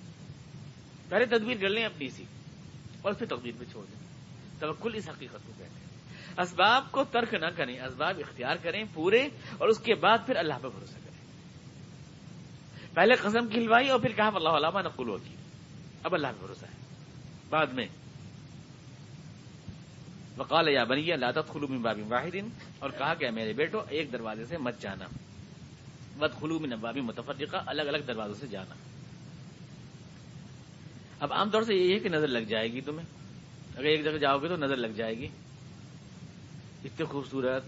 پہلے تدبیر کر لیں اپنی سی اور پھر تقدیر پہ چھوڑ دیں۔ توکل اس حقیقت کو کہتے ہیں۔ اسباب کو ترک نہ کریں، اسباب اختیار کریں پورے، اور اس کے بعد پھر اللہ پہ بھروسہ کریں۔ پہلے قسم کھلوائی اور پھر کہا اللہ علامہ نقل ہوتی اب اللہ کا بھروسہ ہے۔ بعد میں وقال یا بنی لادت خلو من بابی واحد اور کہا کہ میرے بیٹو، ایک دروازے سے مت جانا۔ بد خلو من بابی متفرقہ، الگ الگ دروازوں سے جانا۔ اب عام طور سے یہ ہے کہ نظر لگ جائے گی تمہیں۔ اگر ایک جگہ جاؤ گے تو نظر لگ جائے گی۔ اتنے خوبصورت،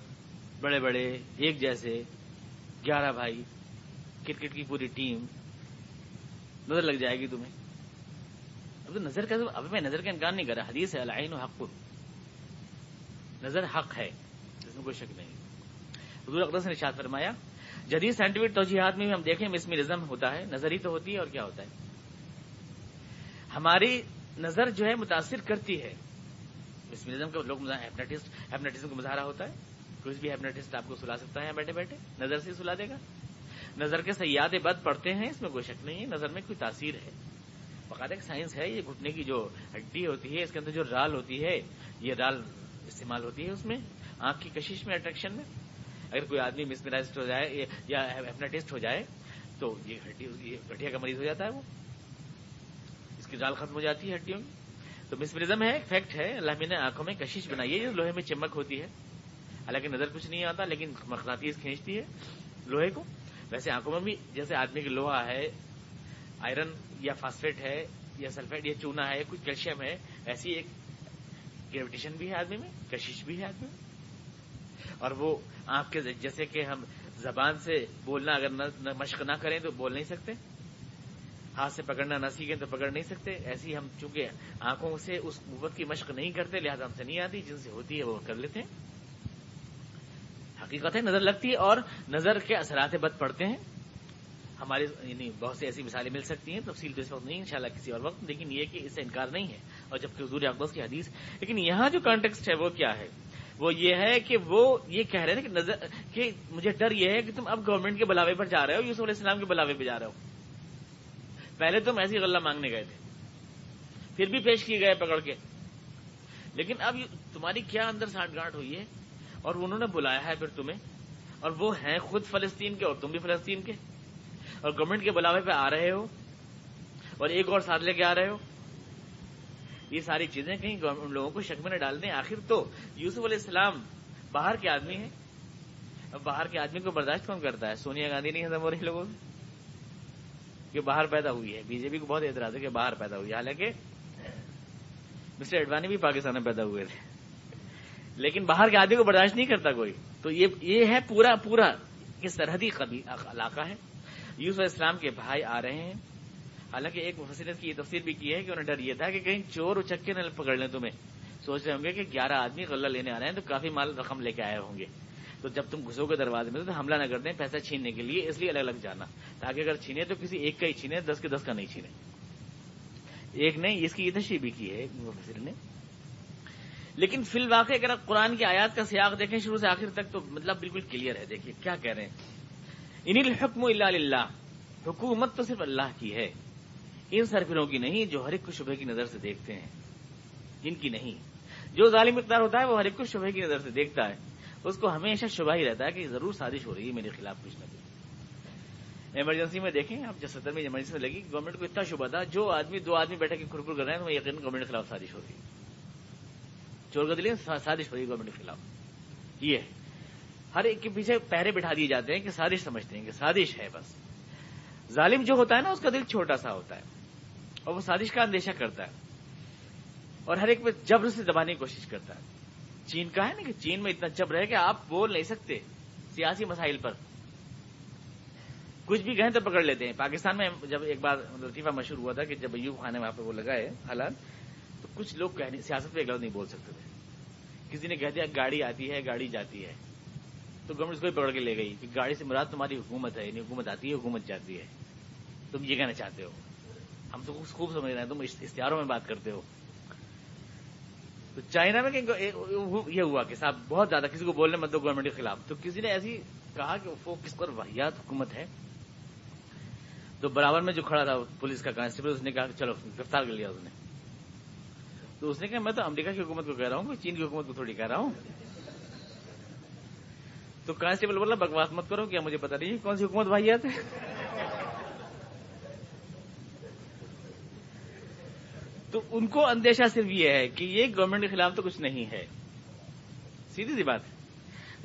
بڑے بڑے، ایک جیسے، گیارہ بھائی۔ کرکٹ کی پوری ٹیم، نظر لگ جائے گی تمہیں۔ اب تو نظر کا اب میں نظر کا انکار نہیں کر رہا۔ حدیث ہے، العین حق۔ نظر حق ہے، اس میں کوئی شک نہیں۔ حضور اقدس نے اشاد فرمایا، جدید سائنٹیفک توجیحات میں بھی ہم دیکھیں مسمی ہوتا ہے نظر ہی تو ہوتی ہے، اور کیا ہوتا ہے؟ ہماری نظر جو ہے، متاثر کرتی ہے۔ مسمی نظم کا لوگ ہیپناٹسم کا مظاہرہ ہوتا ہے۔ کچھ بھی ہیپناٹسٹ آپ کو سلا سکتا ہے بیٹھے بیٹھے، نظر سے سلا دے گا۔ نظر کے سیاد بد پڑتے ہیں، اس میں کوئی شک نہیں ہے، نظر میں کوئی تاثیر ہے۔ باقاعدہ ایک سائنس ہے، یہ گھٹنے کی جو ہڈی ہوتی ہے، اس کے اندر جو رال ہوتی ہے، یہ رال استعمال ہوتی ہے اس میں، آنکھ کی کشش میں اٹریکشن میں۔ اگر کوئی آدمی مسمرائزڈ ہو جائے یا ہیپناٹسٹ ہو جائے، تو یہ ہڈی گٹھیا کا مریض ہو جاتا ہے وہ۔ اس کی رال ختم ہو جاتی ہے ہڈیوں میں تو مسمرزم ہے فیکٹ ہے، اللہ نے آنکھوں میں کشش بنائی ہے جو لوہے میں چمک ہوتی ہے۔ حالانکہ نظر کچھ نہیں آتا، لیکن مقناطیس کھینچتی ہے لوہے کو۔ ویسے آنکھوں میں بھی جیسے آدمی کی لوہا ہے آئرن یا فاسفیٹ ہے، یا سلفیٹ یا چونا ہے، کچھ کیلشیم ہے، ایسی ایک گریویٹیشن بھی ہے آدمی میں، کشش بھی ہے آدمی میں۔ اور وہ آپ کے جیسے کہ ہم زبان سے بولنا اگر مشق نہ کریں تو بول نہیں سکتے۔ ہاتھ سے پکڑنا نہ سیکھیں تو پکڑ نہیں سکتے۔ ایسی ہم چونکہ آنکھوں سے اس قوت کی مشق نہیں کرتے، لہٰذا ہم سے نہیں آتی، جن سے ہوتی ہے وہ کر لیتے ہیں۔ حقیقت ہے نظر لگتی ہے اور نظر کے اثرات بد پڑتے ہیں۔ ہمارے یعنی بہت سی ایسی مثالیں مل سکتی ہیں، تفصیل تو اس وقت نہیں انشاءاللہ کسی اور وقت، لیکن یہ کہ اس سے انکار نہیں ہے۔ اور جبکہ حضور اقباس کی حدیث، لیکن یہاں جو کانٹیکسٹ ہے وہ کیا ہے؟ وہ یہ ہے کہ وہ یہ کہہ رہے ہیں کہ نظر، کہ مجھے ڈر یہ ہے کہ تم اب گورنمنٹ کے بلاوے پر جا رہے ہو، یوسف علیہ السلام کے بلاوے پہ جا رہے ہو۔ پہلے تم ایسی غلہ مانگنے گئے تھے، پھر بھی پیش کیے گئے پکڑ کے۔ لیکن اب تمہاری کیا اندر سانٹ گانٹ ہوئی ہے؟ اور انہوں نے بلایا ہے پھر تمہیں۔ اور وہ ہیں خود فلسطین کے اور تم بھی فلسطین کے۔ اور گورنمنٹ کے بلاوے پہ آ رہے ہو۔ اور ایک اور ساتھ لے کے آ رہے ہو۔ یہ ساری چیزیں کہیں ان لوگوں کو شک میں نہ ڈال دیں۔ آخر تو یوسف علیہ السلام باہر کے آدمی ہیں۔ اب باہر کے آدمی کو برداشت کون کرتا ہے؟ سونیا گاندھی نہیں ہے ہو رہی لوگوں سے کہ باہر پیدا ہوئی ہے۔ بی جے پی کو بہت اعتراض ہے کہ باہر پیدا ہوئی ہے۔ حالانکہ مسٹر اڈوانی بھی پاکستان میں پیدا ہوئے تھے۔ لیکن باہر کے آدمی کو برداشت نہیں کرتا کوئی۔ تو یہ ہے پورا پورا کہ سرحدی علاقہ ہے۔ یوسف اسلام کے بھائی آ رہے ہیں۔ حالانکہ ایک مفسرت کی یہ تفصیل بھی کی ہے کہ انہیں ڈر یہ تھا کہ کہیں چور اچکے نہ پکڑ لیں تمہیں۔ سوچ رہے ہوں گے کہ گیارہ آدمی غلہ لینے آ رہے ہیں تو کافی مال رقم لے کے آئے ہوں گے۔ تو جب تم گھسو کے دروازے میں تو حملہ نہ کر دیں، پیسہ چھیننے کے لیے، اس لیے الگ الگ جانا۔ تاکہ اگر چھینے تو کسی ایک کا ہی چھینے، دس کے دس کا نہیں چھینے۔ ایک نے اس کی یہ تشریح بھی کی ہے مفسر نے۔ لیکن فی الواقع اگر آپ قرآن کی آیات کا سیاق دیکھیں شروع سے آخر تک تو مطلب بالکل کلیئر ہے۔ دیکھیے کیا کہہ رہے ہیں۔ ان الحکم اللہ للہ حکومت تو صرف اللہ کی ہے۔ ان سرفروں کی نہیں جو ہر ایک کو شبہ کی نظر سے دیکھتے ہیں۔ جن کی نہیں۔ جو ظالم اقدار ہوتا ہے وہ ہر ایک کو شبہ کی نظر سے دیکھتا ہے۔ اس کو ہمیشہ شبہ ہی رہتا ہے کہ ضرور سازش ہو رہی ہے، میرے خلاف کچھ نہ کچھ۔ ایمرجنسی میں دیکھیں اب جب ستر میں ایمرجنسی میں لگی گورنمنٹ کو اتنا شبہ تھا، جو آدمی، دو آدمی بیٹھے کے کھرکھر کر رہے ہیں تو یقین گورنمنٹ کے خلاف سازش ہو رہی ہے۔ چور کا سازش ہو رہی ہے گورنمنٹ کے خلاف۔ یہ ہر ایک کے پیچھے پہرے بٹھا دیے جاتے ہیں کہ سازش سمجھتے ہیں کہ سازش ہے بس۔ ظالم جو ہوتا ہے نا، اس کا دل چھوٹا سا ہوتا ہے۔ اور وہ سازش کا اندیشہ کرتا ہے۔ اور ہر ایک پہ جبر سے دبانے کی کوشش کرتا ہے۔ چین کا ہے نا کہ چین میں اتنا جبر ہے کہ آپ بول نہیں سکتے سیاسی مسائل پر۔ کچھ بھی کہیں تو پکڑ لیتے ہیں۔ پاکستان میں جب ایک بار لطیفہ مشہور ہوا تھا کہ جب ایوب خانے وہاں پہ وہ لگائے حالات تو کچھ لوگ کہنے سیاست پہ ایک لفظ نہیں بول سکتے تھے۔ کسی نے کہہ دیا گاڑی آتی ہے، گاڑی جاتی ہے۔ تو گورنمنٹ اس کو پکڑ کے لے گئی کہ گاڑی سے مراد تمہاری حکومت ہے یعنی حکومت آتی ہے، حکومت جاتی ہے۔ تم یہ کہنا چاہتے ہو۔ ہم تو خوب سمجھ رہے ہیں، تم اشتہاروں میں بات کرتے ہو۔ تو چائنا میں یہ ہوا کہ صاحب بہت زیادہ کسی کو بولنے مت دو گورنمنٹ کے خلاف۔ تو کسی نے ایسی کہا کہ وہ کس پر واحد حکومت ہے؟ تو برابر میں جو کھڑا تھا پولیس کا کانسٹیبل، اس نے کہا کہ چلو گرفتار کر لیا اس نے۔ تو اس نے کہا میں تو امریکہ کی حکومت کو کہہ رہا ہوں چین کی حکومت کو تھوڑی کہہ رہا ہوں۔ تو کانسٹیبل بولا، بکواس مت کرو، کیا مجھے پتا نہیں کون سی حکومت بھائی آتے۔ تو ان کو اندیشہ صرف یہ ہے کہ یہ گورنمنٹ کے خلاف تو کچھ نہیں ہے۔ سیدھی سی بات ہے۔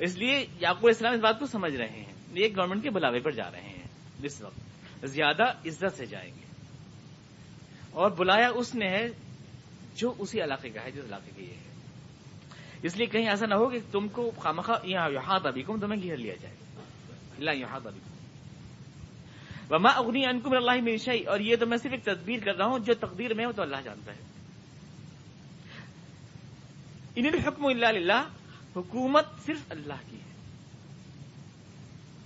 اس لیے یعقوب اسلام اس بات کو سمجھ رہے ہیں۔ یہ گورنمنٹ کے بلاوے پر جا رہے ہیں۔ اس وقت زیادہ عزت سے جائیں گے۔ اور بلایا اس نے ہے جو اسی علاقے کا ہے، جس علاقے کا یہ ہے۔ اس لیے کہیں ایسا نہ ہو کہ تم کو خامخواہ یہاں ابھی کو تمہیں گھیر لیا جائے۔ اللہ یہاں وما اغنی انکم اللہ میں اور یہ تو میں صرف ایک تدبیر کر رہا ہوں، جو تقدیر میں وہ تو اللہ جانتا ہے۔ ان الحکم اللہ اللہ حکومت صرف اللہ کی ہے۔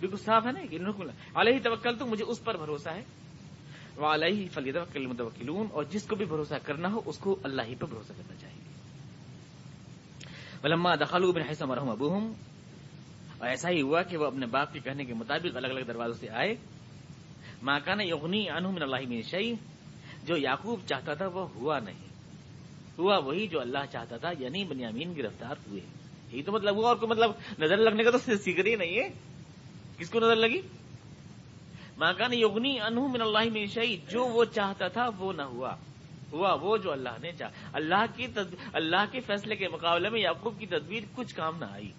بالکل صاف ہے نا کہ علیہ توکل تو مجھے اس پر بھروسہ ہے۔ وہ علیہ فلی متوکلون اور جس کو بھی بھروسہ کرنا ہو، اس کو اللہ ہی پہ بھروسہ کرنا چاہیے۔ ولما دخلوا بن حیث مرحوم ابوہم، اور ایسا ہی ہوا کہ وہ اپنے باپ کے کہنے کے مطابق الگ الگ دروازوں سے آئے۔ ماکان یغنی انہ من اللہ من شعی جو یعقوب چاہتا تھا وہ ہوا نہیں۔ ہوا وہی جو اللہ چاہتا تھا یعنی بنیامین گرفتار ہوئے۔ یہی تو مطلب ہوا، اور کوئی مطلب نظر لگنے کا تو سیکر ہی نہیں ہے۔ کس کو نظر لگی؟ ماکان یغنی انہ من اللہ من شعی جو وہ چاہتا تھا وہ نہ ہوا. ہوا وہ جو اللہ نے چاہ اللہ کی اللہ کے فیصلے کے مقابلے میں یعقوب کی تدبیر کچھ کام نہ آئی.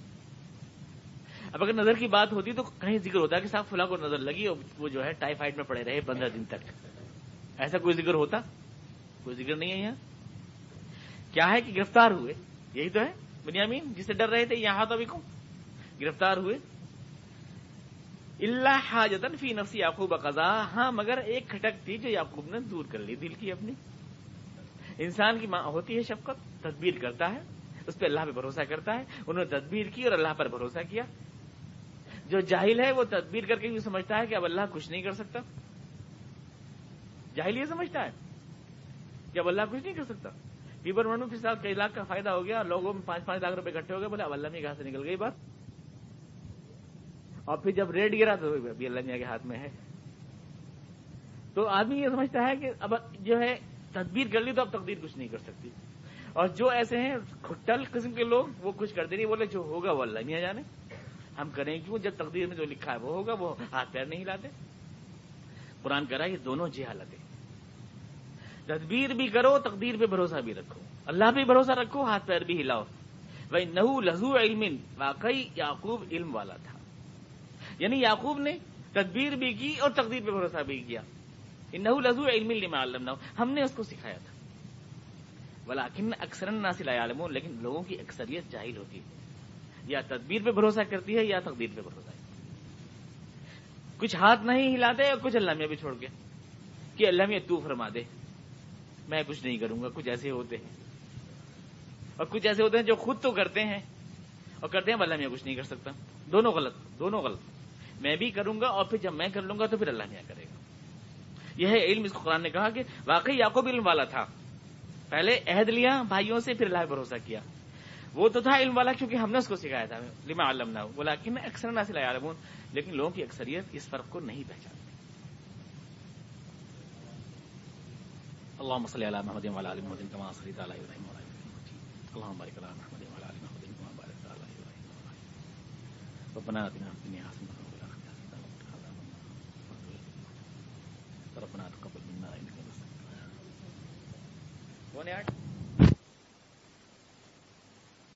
اب اگر نظر کی بات ہوتی تو کہیں ذکر ہوتا ہے کہ صاحب فلاں کو نظر لگی اور وہ جو ہے ٹائیفائڈ میں پڑے رہے پندرہ دن تک. ایسا کوئی ذکر ہوتا؟ کوئی ذکر نہیں ہے یہاں. کیا ہے کہ گرفتار ہوئے؟ یہی تو ہے بنیامین جسے ڈر رہے تھے، یہاں تو ابھی کو گرفتار ہوئے۔ اللہ حاجتن فی نفسی یعقوب قضا ہاں مگر ایک کھٹک تھی جو یعقوب نے دور کر لی، دل کی اپنی۔ انسان کی ماں ہوتی ہے شفقت، تدبیر کرتا ہے، اس پہ اللہ پہ بھروسہ کرتا ہے، انہوں نے تدبیر کی اور اللہ پر بھروسہ کیا۔ جو جاہل ہے، وہ تدبیر کر کے یہ سمجھتا ہے کہ اب اللہ کچھ نہیں کر سکتا۔ جاہل یہ سمجھتا ہے کہ اب اللہ کچھ نہیں کر سکتا۔ پیپر منو کے ساتھ کئی لاکھ کا فائدہ ہو گیا، لوگوں میں پانچ پانچ لاکھ روپے اکٹھے ہو گئے، بولے اب اللہ میں کہاں سے نکل گئی بات۔ اور پھر جب ریٹ گرا تو ابھی اللہ میاں کے ہاتھ میں ہے۔ تو آدمی یہ سمجھتا ہے کہ اب جو ہے تدبیر کر لی تو اب تقدیر کچھ نہیں کر سکتی۔ اور جو ایسے ہیں ٹل قسم کے لوگ وہ کچھ کرتے نہیں بولے جو ہوگا وہ اللہ میاں جانے۔ ہم کریں کیوں؟ جب تقدیر میں جو لکھا ہے وہ ہوگا، وہ ہاتھ پیر نہیں ہلاتے۔ قرآن کرا یہ دونوں جی تدبیر بھی کرو، تقدیر پہ بھروسہ بھی رکھو۔ اللہ پہ بھروسہ رکھو، ہاتھ پیر بھی ہلاؤ۔ بھائی نہو لہو علم، واقعی یعقوب علم والا تھا۔ یعنی یعقوب نے تدبیر بھی کی اور تقدیر پہ بھروسہ بھی کیا۔ نہو لہو علم لما علم ہم نے اس کو سکھایا تھا۔ بلاکن اکثر ناصل عالم لیکن لوگوں کی اکثریت جاہل ہوتی ہے۔ یا تدبیر پہ بھروسہ کرتی ہے یا تقدیر پہ بھروسہ کچھ ہاتھ نہیں ہلاتے اور کچھ اللہ میں بھی چھوڑ کے کہ اللہ میں تو فرما دے۔ میں کچھ نہیں کروں گا، کچھ ایسے ہوتے ہیں۔ اور کچھ ایسے ہوتے ہیں جو خود تو کرتے ہیں اور کرتے ہیں اللہ میں کچھ نہیں کر سکتا۔ دونوں غلط دونوں غلط۔ میں بھی کروں گا اور پھر جب میں کر لوں گا تو پھر اللہ میاں کرے گا۔ یہ ہے علم، اس قرآن نے کہا کہ واقعی یعقوب علم والا تھا۔ پہلے عہد لیا، بھائیوں سے پھر اللہ بھروسہ کیا۔ وہ تو تھا علم والا کیونکہ ہم نے اس کو سکھایا تھا۔ لما علم نہ بولا کہ میں اکثر نہ سلا عالم لیکن لوگوں کی اکثریت اس فرق کو نہیں پہچانتی اللهم صل على محمد وعلى ال محمد كما صليت على ابراهيم وعلى ال ابراهيم اللهم بارك على محمد وعلى ال محمد كما باركت على ابراهيم وعلى ال ربنا اتنا في الدنيا ربنا تقبل منا انك انت السميع العليم.